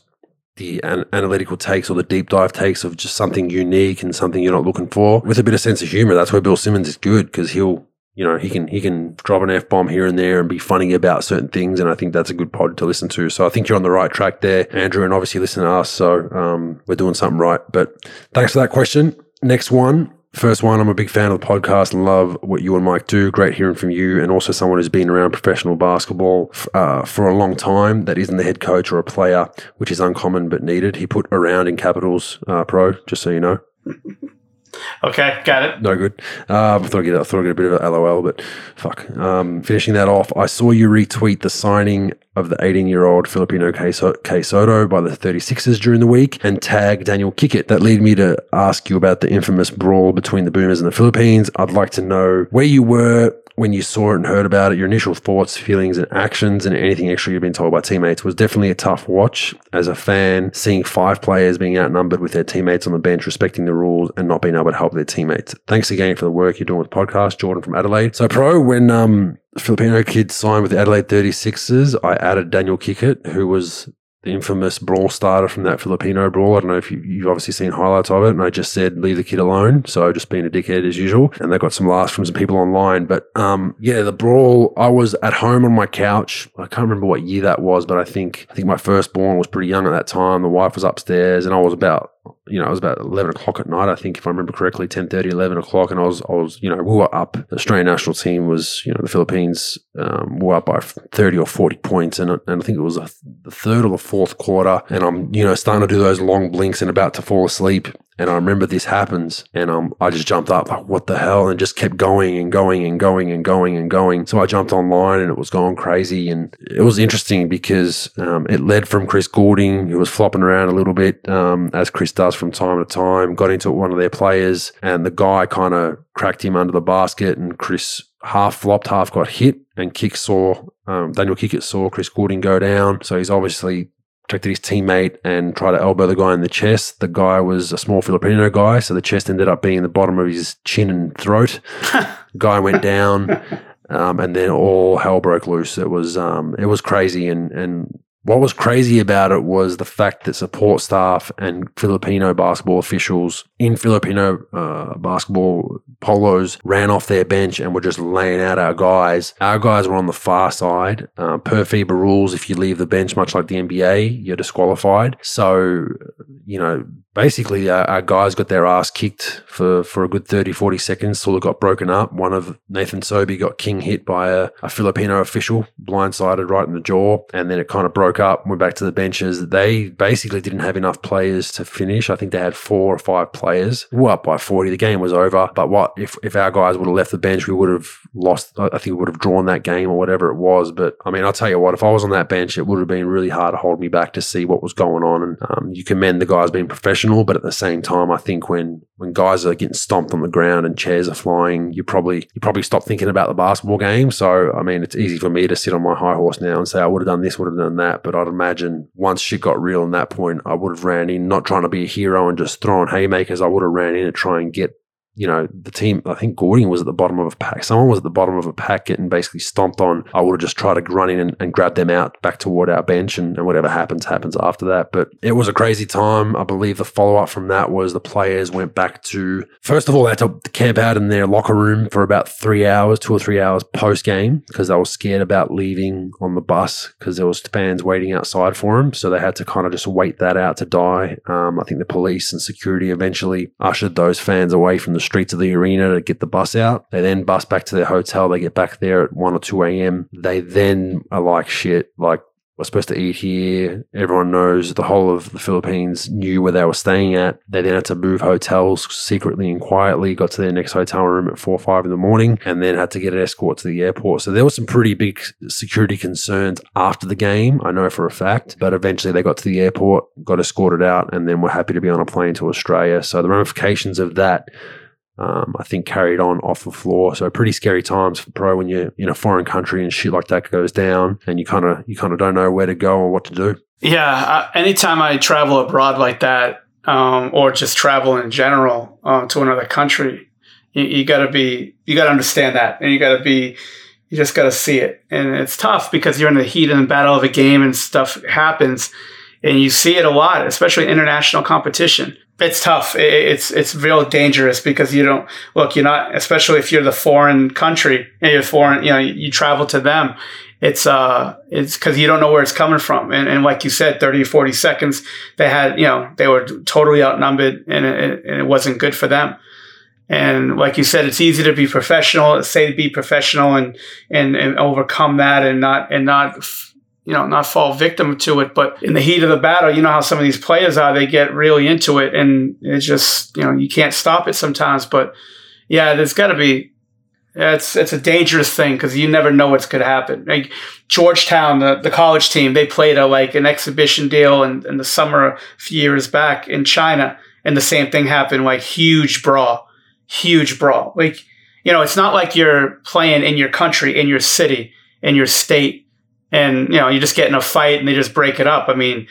the an- analytical takes or the deep dive takes of just something unique and something you're not looking for with a bit of sense of humor. That's where Bill Simmons is good because he'll you know, he can he can drop an f bomb here and there and be funny about certain things, and I think that's a good pod to listen to. So I think you're on the right track there, Andrew, and obviously listen to us. So um, we're doing something right. But thanks for that question. Next one. First one, I'm a big fan of the podcast love what you and Mike do. Great hearing from you, and also someone who's been around professional basketball uh, for a long time that isn't the head coach or a player, which is uncommon but needed. He put around in capitals uh, pro, just so you know. Okay, got it. No good. Uh, I thought I'd get, I thought I'd get a bit of a LOL, but fuck. Um, finishing that off, I saw you retweet the signing of the 18 year old Filipino Kai Sotto by the 36ers during the week and tag Daniel Kickert. That led me to ask you about the infamous brawl between the Boomers and the Philippines. I'd like to know where you were when you saw it and heard about it, your initial thoughts, feelings, and actions, and anything extra you've been told by teammates was definitely a tough watch as a fan, seeing five players being outnumbered with their teammates on the bench, respecting the rules, and not being able to help their teammates. Thanks again for the work you're doing with the podcast, Jordan from Adelaide. So, Pro, when um, Filipino kid signed with the Adelaide 36ers, I added Daniel Kickert, who was the infamous brawl starter from that Filipino brawl. I don't know if you, you've obviously seen highlights of it. And I just said, leave the kid alone. So just being a dickhead as usual. And they got some laughs from some people online. But um, yeah, the brawl, I was at home on my couch. I can't remember what year that was, but I think I think my firstborn was pretty young at that time. The wife was upstairs and I was about you know, it was about 11 o'clock at night, I think, if I remember correctly, 10 30, 11 o'clock. And I was, I was, you know, we were up. The Australian national team was, you know, the Philippines um, were up by 30 or 40 points. And, and I think it was a, the third or the fourth quarter. And I'm, you know, starting to do those long blinks and about to fall asleep. And I remember this happens, and um, I just jumped up like, "What the hell?" and just kept going and going and going and going and going. So I jumped online, and it was going crazy, and it was interesting because um, it led from Chris Goulding, who was flopping around a little bit, um, as Chris does from time to time. Got into one of their players, and the guy kind of cracked him under the basket, and Chris half flopped, half got hit, and Kick saw um, Daniel Kickert saw Chris Goulding go down. So he's obviously protected his teammate and tried to elbow the guy in the chest. The guy was a small Filipino guy, so the chest ended up being the bottom of his chin and throat. guy went down, um, and then all hell broke loose. It was um, it was crazy, and and what was crazy about it was the fact that support staff and Filipino basketball officials in Filipino uh, basketball polos ran off their bench and were just laying out our guys. Our guys were on the far side. Uh, per FIBA rules, if you leave the bench, much like the NBA, you're disqualified. So, you know, basically our, our, guys got their ass kicked for, for a good 30, 40 seconds till it got broken up. One of Nathan Sobey got king hit by a, a Filipino official, blindsided right in the jaw, and then it kind of broke up, went back to the benches. They basically didn't have enough players to finish. I think they had four or five players. We up by 40. The game was over. But what if, if our guys would have left the bench, we would have lost, I think we would have drawn that game or whatever it was. But I mean, I'll tell you what, if I was on that bench, it would have been really hard to hold me back to see what was going on. And um, you commend the guys being professional, but at the same time, I think when when guys are getting stomped on the ground and chairs are flying, you probably you probably stop thinking about the basketball game. So I mean, it's easy for me to sit on my high horse now and say I would have done this, would have done that. But I'd imagine once shit got real in that point, I would have ran in, not trying to be a hero and just throwing haymakers. I would have ran in and try and get you know, the team, I think Goulding was at the bottom of a pack. Someone was at the bottom of a pack getting basically stomped on. I would have just tried to run in and, and grab them out back toward our bench and, and, whatever happens, happens after that. But it was a crazy time. I believe the follow up from that was the players went back to, first of all, they had to camp out in their locker room for about three hours, two or three hours post game because they were scared about leaving on the bus because there was fans waiting outside for them. So they had to kind of just wait that out to die. Um, I think the police and security eventually ushered those fans away from the streets of the arena to get the bus out. They then bus back to their hotel. They get back there at 1 or 2 a.m. They then are like, shit, like, we're supposed to eat here. Everyone knows the whole of the Philippines knew where they were staying at. They then had to move hotels secretly and quietly, got to their next hotel room at four or five in the morning, and then had to get an escort to the airport. So there were some pretty big security concerns after the game, I know for a fact. But eventually they got to the airport, got escorted out, and then were happy to be on a plane to Australia. So the ramifications of that um, I think carried on off the floor. So pretty scary times for pro when you're in a foreign country and shit like that goes down, and you kind of you kind of don't know where to go or what to do. Yeah, anytime I travel abroad like that, um, or just travel in general uh, to another country, you, you got to be you got to understand that, and you got to be you just got to see it, and it's tough because you're in the heat and the battle of a game and stuff happens, and you see it a lot, especially international competition it's tough. It's it's real dangerous because you don't look. You're not, especially if you're the foreign country and you're foreign. You know, you travel to them. It's uh, it's because you don't know where it's coming from, and, and like you said, thirty or forty seconds. They had, you know, they were totally outnumbered, and it, and it wasn't good for them. And like you said, it's easy to be professional, say to be professional, and and and overcome that, and not and not you know, not fall victim to it. But in the heat of the battle, you know how some of these players are, they get really into it and it's just, you know, you can't stop it sometimes. But yeah, there's got to be, it's, it's a dangerous thing because you never know what's going to happen. Like Georgetown, the, the college team, they played a, like an exhibition deal in, in the summer a few years back in China. And the same thing happened, like huge brawl, huge brawl. Like, you know, it's not like you're playing in your country, in your city, in your state and you know you just get in a fight and they just break it up. I mean,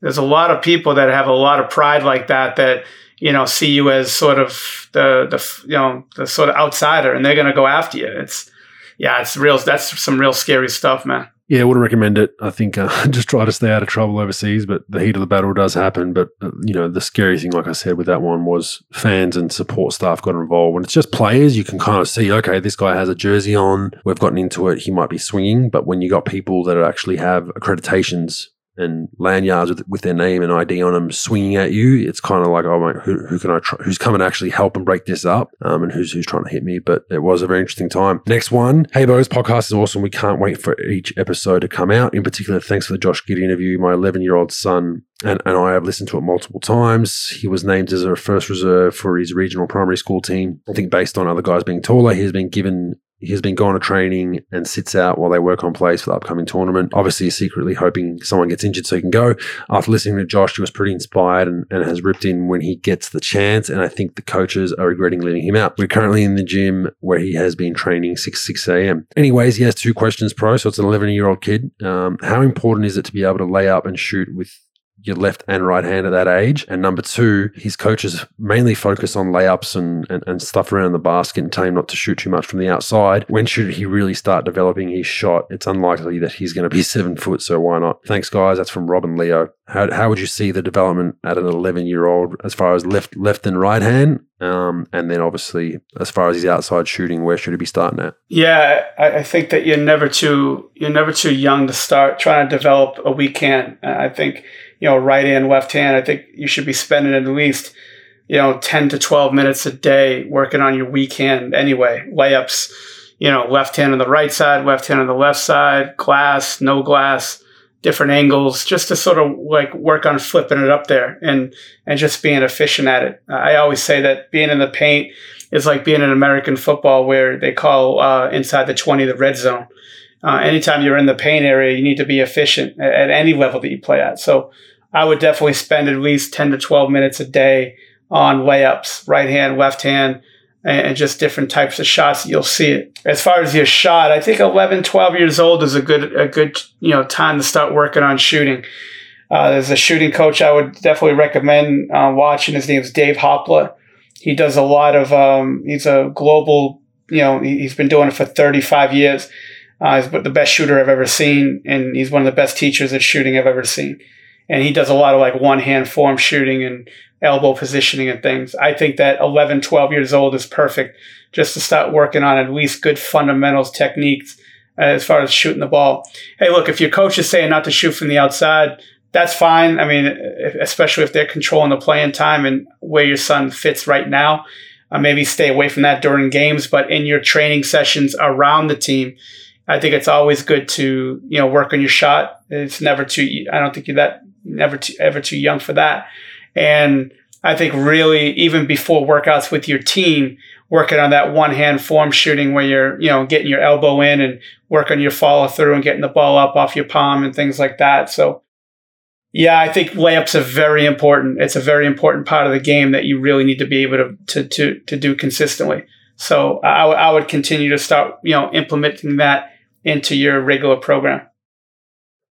there's a lot of people that have a lot of pride like that that you know see you as sort of the the you know the sort of outsider, and they're going to go after you. It's yeah, it's real. That's some real scary stuff, man. Yeah, I would recommend it. I think uh, just try to stay out of trouble overseas, but the heat of the battle does happen. But, uh, you know, the scary thing, like I said, with that one was fans and support staff got involved. When it's just players, you can kind of see, okay, this guy has a jersey on. We've gotten into it. He might be swinging. But when you got people that actually have accreditations and lanyards with, with their name and ID on them swinging at you, it's kind of like, oh, my, who, who can I? Who's coming to actually help and break this up? Um, and who's who's trying to hit me? But it was a very interesting time. Next one, Hey Bo's podcast is awesome. We can't wait for each episode to come out. In particular, thanks for the Josh Giddey interview. My 11 year old son and, and I have listened to it multiple times. He was named as a first reserve for his regional primary school team. I think based on other guys being taller, he's been given He's been going to training and sits out while they work on plays for the upcoming tournament. Obviously, secretly hoping someone gets injured so he can go. After listening to Josh, he was pretty inspired and, and has ripped in when he gets the chance. And I think the coaches are regretting leaving him out. We're currently in the gym where he has been training 6 6 a.m. Anyways, he has two questions, pro. So it's an 11 year old kid. Um, how important is it to be able to lay up and shoot with your left and right hand at that age. And number two, his coaches mainly focus on layups and, and, and, stuff around the basket and tell him not to shoot too much from the outside. When should he really start developing his shot? It's unlikely that he's going to be seven foot, so why not? Thanks, guys. That's from Robin Leo. How, how would you see the development at an 11 year old as far as left left and right hand? Um, and then obviously, as far as his outside shooting, where should he be starting at? Yeah, I, I think that you're never too you're never too young to start trying to develop a weak hand. I think you know, right hand, left hand. I think you should be spending at least, you know, 10 to 12 minutes a day working on your weak hand anyway. Layups, you know, left hand on the right side, left hand on the left side, glass, no glass, different angles, just to sort of like work on flipping it up there and, and just being efficient at it. I always say that being in the paint is like being in American football where they call uh, inside the 20 the red zone. Uh, anytime you're in the paint area, you need to be efficient at, at any level that you play at. So I would definitely spend at least 10 to 12 minutes a day on layups, right hand, left hand, and just different types of shots. You'll see it. As far as your shot, I think 11, 12 years old is a good, a good, you know, time to start working on shooting. Uh, there's a shooting coach I would definitely recommend uh, watching. His name is Dave Hopla. He does a lot of, um, he's a global, you know, he's been doing it for 35 years. Uh, he's the best shooter I've ever seen, and he's one of the best teachers at shooting I've ever seen and he does a lot of like one hand form shooting and elbow positioning and things. I think that 11, 12 years old is perfect just to start working on at least good fundamentals techniques as far as shooting the ball. Hey, look, if your coach is saying not to shoot from the outside, that's fine. I mean, especially if they're controlling the playing time and where your son fits right now. Uh, maybe stay away from that during games, but in your training sessions around the team, I think it's always good to you know work on your shot. It's never too. I don't think you're that never too, ever too young for that. And I think really even before workouts with your team, working on that one hand form shooting where you're, you know, getting your elbow in and work on your follow through and getting the ball up off your palm and things like that. So yeah, I think layups are very important. It's a very important part of the game that you really need to be able to to to, to do consistently. So I, I would continue to start, you know, implementing that into your regular program.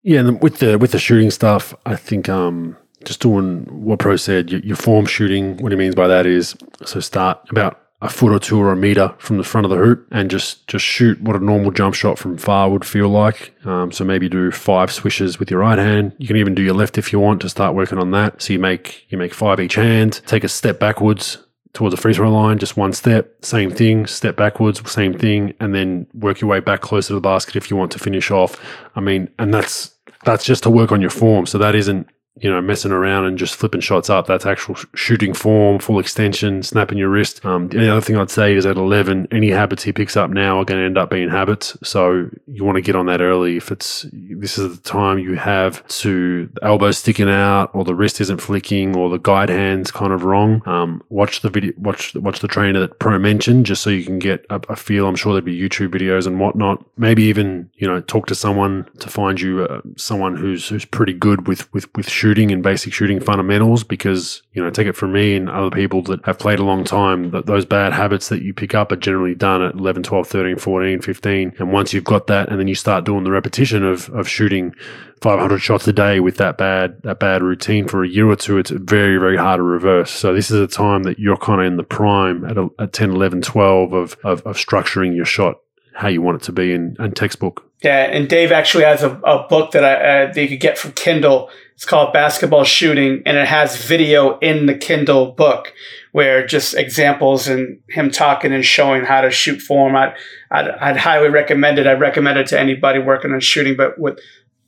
Yeah, and with the with the shooting stuff, I think um, just doing what Pro said, your, your, form shooting. What he means by that is so start about a foot or two or a meter from the front of the hoop and just just shoot what a normal jump shot from far would feel like. Um, so maybe do five swishes with your right hand. You can even do your left if you want to start working on that. So you make you make five each hand. Take a step backwards towards the free throw line, just one step, same thing, step backwards, same thing, and then work your way back closer to the basket if you want to finish off. I mean, and that's that's just to work on your form. So that isn't you know, messing around and just flipping shots up. That's actual shooting form, full extension, snapping your wrist. Um, the other thing I'd say is at 11, any habits he picks up now are going to end up being habits. So you want to get on that early. If it's this is the time you have to the elbow sticking out, or the wrist isn't flicking, or the guide hand's kind of wrong. Um, watch the video, watch watch the trainer that Pro mentioned, just so you can get a, a, feel. I'm sure there'd be YouTube videos and whatnot. Maybe even you know talk to someone to find you uh, someone who's who's pretty good with with with shooting shooting and basic shooting fundamentals because, you know, take it from me and other people that have played a long time, that those bad habits that you pick up are generally done at 11, 12, 13, 14, 15. And once you've got that and then you start doing the repetition of, of shooting 500 shots a day with that bad that bad routine for a year or two, it's very, very hard to reverse. So this is a time that you're kind of in the prime at, a, at 10, 11, 12 of, of, of structuring your shot how you want it to be in, in textbook. Yeah, and Dave actually has a, a book that I uh, that you could get from Kindle. It's called Basketball Shooting, and it has video in the Kindle book where just examples and him talking and showing how to shoot form. I'd, I'd, I'd highly recommend it. I'd recommend it to anybody working on shooting, but with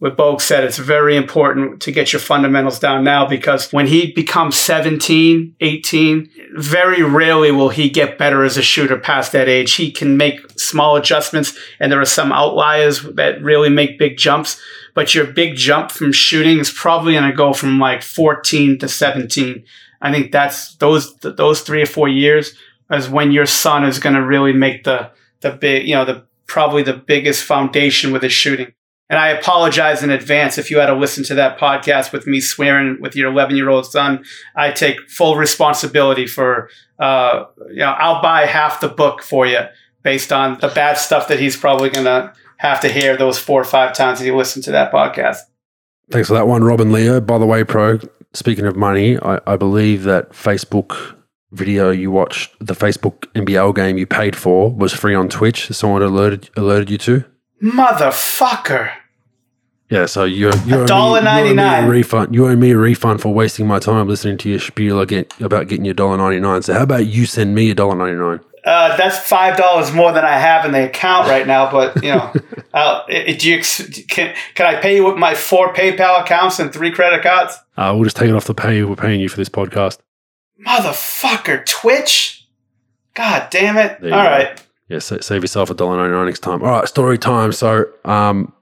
what Bogue said, it's very important to get your fundamentals down now because when he becomes 17, 18, very rarely will he get better as a shooter past that age. He can make small adjustments, and there are some outliers that really make big jumps. But your big jump from shooting is probably going to go from like 14 to 17. I think that's those those three or four years is when your son is going to really make the the big, you know, the probably the biggest foundation with his shooting. And I apologize in advance if you had to listen to that podcast with me swearing with your 11 year old son. I take full responsibility for, uh, you know, I'll buy half the book for you based on the bad stuff that he's probably going to have to hear those four or five times that you listen to that podcast. Thanks for that one, Robin Leo. By the way, Pro, speaking of money, I, I believe that Facebook video you watched, the Facebook NBL game you paid for, was free on Twitch. Someone alerted alerted you to? Motherfucker. Yeah, so you you owe dollar me- you owe me 99. a refund. You owe me a refund for wasting my time listening to your spiel again about getting your dollar ninety nine. So how about you send me a dollar ninety nine? Uh, that's five dollars more than I have in the account right now. But you know, uh, do you can can I pay you with my four PayPal accounts and three credit cards? Uh, we'll just take it off the pay we're paying you for this podcast. Motherfucker, Twitch! God damn it! All go. right, Yeah, sa- save yourself a dollar ninety nine next time. All right, story time. So, um,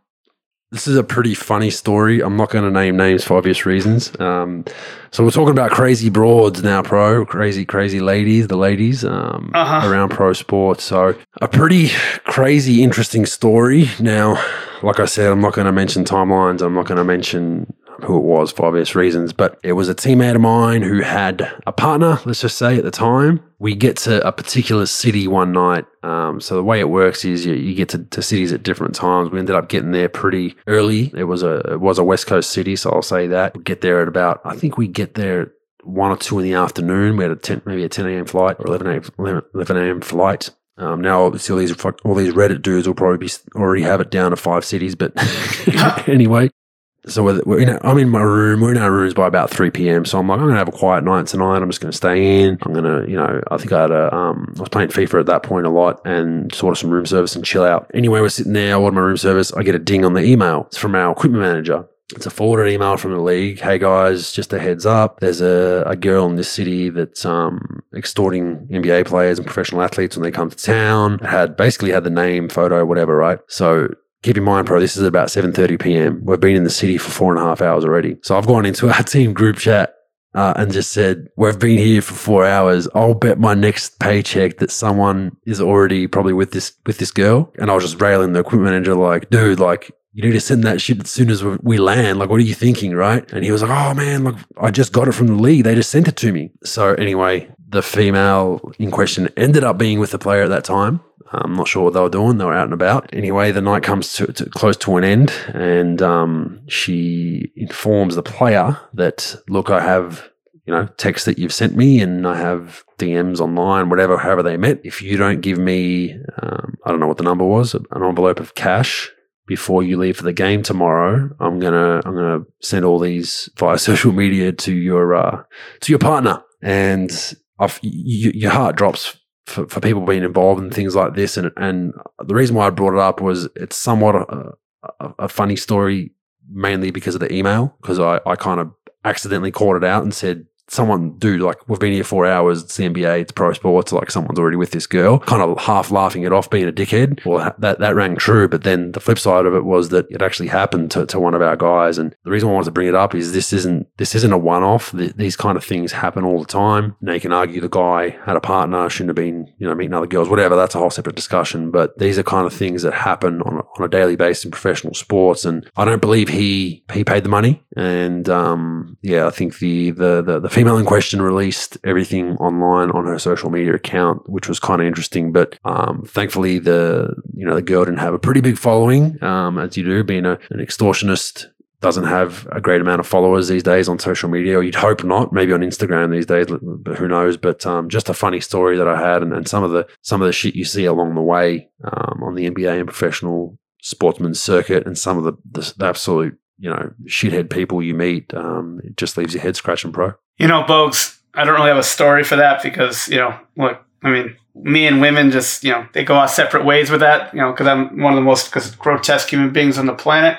this is a pretty funny story. I'm not going to name names for obvious reasons. Um, so we're talking about crazy broads now, pro crazy, crazy ladies, the ladies um, Uh-huh. around pro sports. So a pretty crazy, interesting story. Now, like I said, I'm not going to mention timelines. I'm not going to mention who it was for obvious reasons, but it was a teammate of mine who had a partner, let's just say at the time. We get to a particular city one night. Um, so the way it works is you, you get to, to cities at different times. We ended up getting there pretty early. It was a it was a West Coast city, so I'll say that. We get there at about I think we get there one or two in the afternoon. We had a 10, maybe a 10 a.m. flight or 11 a.m. 11 a.m. flight. Um, now, obviously, all these all these Reddit dudes will probably be already have it down to five cities, but anyway. So we're, we're in, I'm in my room. We're in our rooms by about 3 p.m. So I'm like, I'm to have a quiet night tonight. I'm just to stay in. I'm to, you know, I think I had a, um, I was playing FIFA at that point a lot and just order some room service and chill out. Anyway, we're sitting there. I order my room service. I get a ding on the email. It's from our equipment manager. It's a forwarded email from the league. Hey guys, just a heads up. There's a, a girl in this city that's um, extorting NBA players and professional athletes when they come to town. Had basically had the name, photo, whatever, right? So keep in mind, bro, this is about 7.30 p.m. We've been in the city for four and a half hours already. So I've gone into our team group chat uh, and just said, we've been here for four hours. I'll bet my next paycheck that someone is already probably with this with this girl. And I was just railing the equipment manager like, dude, like, you need to send that shit as soon as we- land. Like, what are you thinking, right? And he was like, oh man, like I just got it from the league. They just sent it to me. So anyway, the female in question ended up being with the player at that time. I'm not sure what they were doing. They were out and about. Anyway, the night comes to, to close to an end, and um, she informs the player that, look, I have you know text that you've sent me, and I have DMs online, whatever, however they met. If you don't give me, um, I don't know what the number was, an envelope of cash before you leave for the game tomorrow, I'm gonna I'm gonna send all these via social media to your uh, to your partner, and I've, y- y- your heart drops for, for people being involved in things like this. And and the reason why I brought it up was it's somewhat a, a, a funny story, mainly because of the email, because I, I kind of accidentally called it out and said, Someone, dude, like we've been here four hours. It's the NBA, it's pro sports. Like someone's already with this girl, kind of half laughing it off, being a dickhead. Well, that that rang true, but then the flip side of it was that it actually happened to, to one of our guys. And the reason I wanted to bring it up is this isn't this isn't a one off. Th- these kind of things happen all the time. Now you can argue the guy had a partner, shouldn't have been, you know, meeting other girls, whatever. That's a whole separate discussion. But these are kind of things that happen on a, on a daily basis in professional sports. And I don't believe he he paid the money. And um, yeah, I think the the the, the female in question released everything online on her social media account, which was kind of interesting. But um, thankfully, the you know the girl didn't have a pretty big following, um, as you do, being a, an extortionist doesn't have a great amount of followers these days on social media, or you'd hope not. Maybe on Instagram these days, but who knows? But um, just a funny story that I had, and, and, some of the some of the shit you see along the way um, on the NBA and professional sportsman circuit, and some of the, the, absolute you know shithead people you meet, um, it just leaves your head scratching, pro. You know, Bogues, I don't really have a story for that because you know, look, I mean, me and women just you know they go our separate ways with that, you know, because I'm one of the most grotesque human beings on the planet,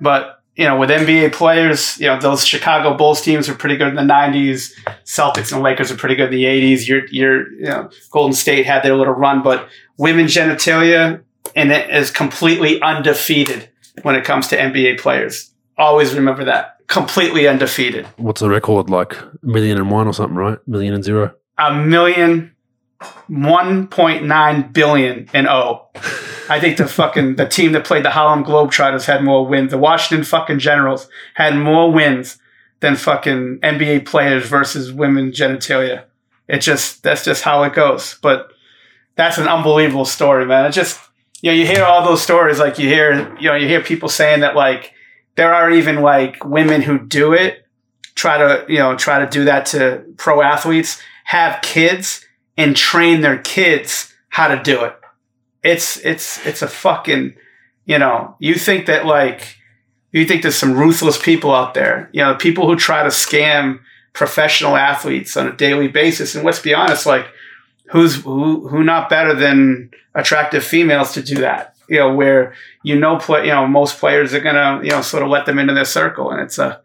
but you know, with NBA players, you know, those Chicago Bulls teams were pretty good in the '90s. Celtics and Lakers are pretty good in the '80s. Your, your, you know, Golden State had their little run, but women genitalia and it is completely undefeated when it comes to NBA players. Always remember that. Completely undefeated. What's the record like? A million and one or something, right? A million and zero. A million, 1.9 billion and oh. I think the fucking the team that played the Harlem Globetrotters had more wins. The Washington fucking Generals had more wins than fucking NBA players versus women genitalia. It just that's just how it goes. But that's an unbelievable story, man. It just you know, you hear all those stories, like you hear, you know, you hear people saying that like there are even like women who do it, try to, you know, try to do that to pro athletes, have kids and train their kids how to do it. It's it's it's a fucking, you know, you think that like you think there's some ruthless people out there, you know, people who try to scam professional athletes on a daily basis. And let's be honest, like who's who who not better than attractive females to do that you know where you know play you know most players are gonna you know sort of let them into their circle and it's a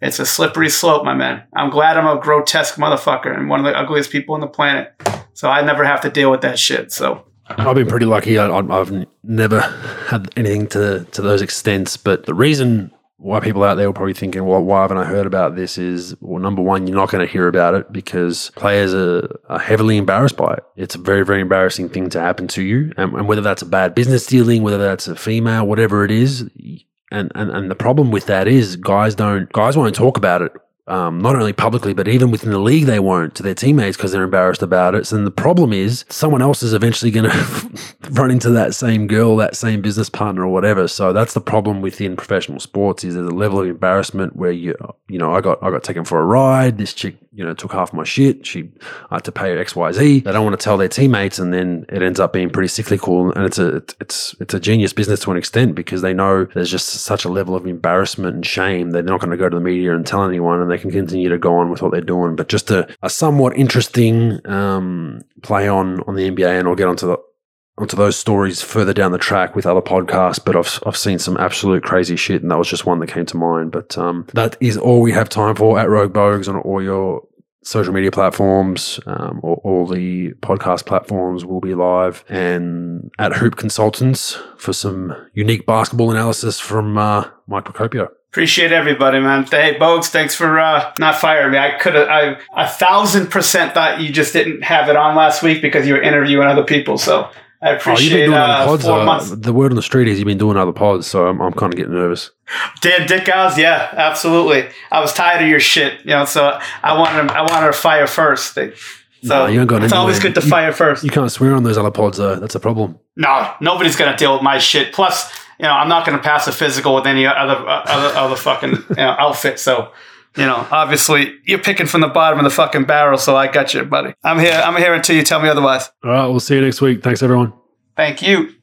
it's a slippery slope my man i'm glad i'm a grotesque motherfucker and one of the ugliest people on the planet so i never have to deal with that shit so I've been pretty lucky. I, have never had anything to to those extents. But the reason why people out there are probably thinking, well, why haven't I heard about this? Is well, number one, you're not going to hear about it because players are, are, heavily embarrassed by it. It's a very, very embarrassing thing to happen to you. And, and whether that's a bad business dealing, whether that's a female, whatever it is, and, and and the problem with that is guys don't guys won't talk about it um, not only publicly, but even within the league, they won't to their teammates because they're embarrassed about it. And the problem is someone else is eventually going to run into that same girl, that same business partner, or whatever. So that's the problem within professional sports is there's a level of embarrassment where you, you know, I got I got taken for a ride. This chick, you know, took half my shit. She I had to pay her X Y Z. They don't want to tell their teammates, and then it ends up being pretty cyclical. And it's a it's it's a genius business to an extent because they know there's just such a level of embarrassment and shame. They're not going to go to the media and tell anyone, and they can continue to go on with what they're doing. But just a, a somewhat interesting um, play on on the NBA, and I'll get onto the onto those stories further down the track with other podcasts. But I've I've seen some absolute crazy shit, and that was just one that came to mind. But um, that is all we have time for at Rogue Bogues on all your social media platforms, um, all, all, the podcast platforms will be live, and at Hoop Consultants for some unique basketball analysis from uh, Mike Procopio. Appreciate everybody, man. Hey, Bogues, thanks for uh, not firing me. I could have, I a thousand percent thought you just didn't have it on last week because you were interviewing other people. So I appreciate oh, you've been doing uh, pods, four uh, months. The word on the street is you've been doing other pods, so I'm, I'm kind of getting nervous. Dan Dickhouse, yeah, absolutely. I was tired of your shit, you know, so I wanted I wanted to fire first. so no, you ain't got it's always good to you, fire first. You can't swear on those other pods, though. That's a problem. No, nobody's gonna deal with my shit. Plus, you know, I'm not going to pass a physical with any other other, other fucking you know, outfit. So, you know, obviously you're picking from the bottom of the fucking barrel. So I got you, buddy. I'm here. I'm here until you tell me otherwise. All right. We'll see you next week. Thanks, everyone. Thank you.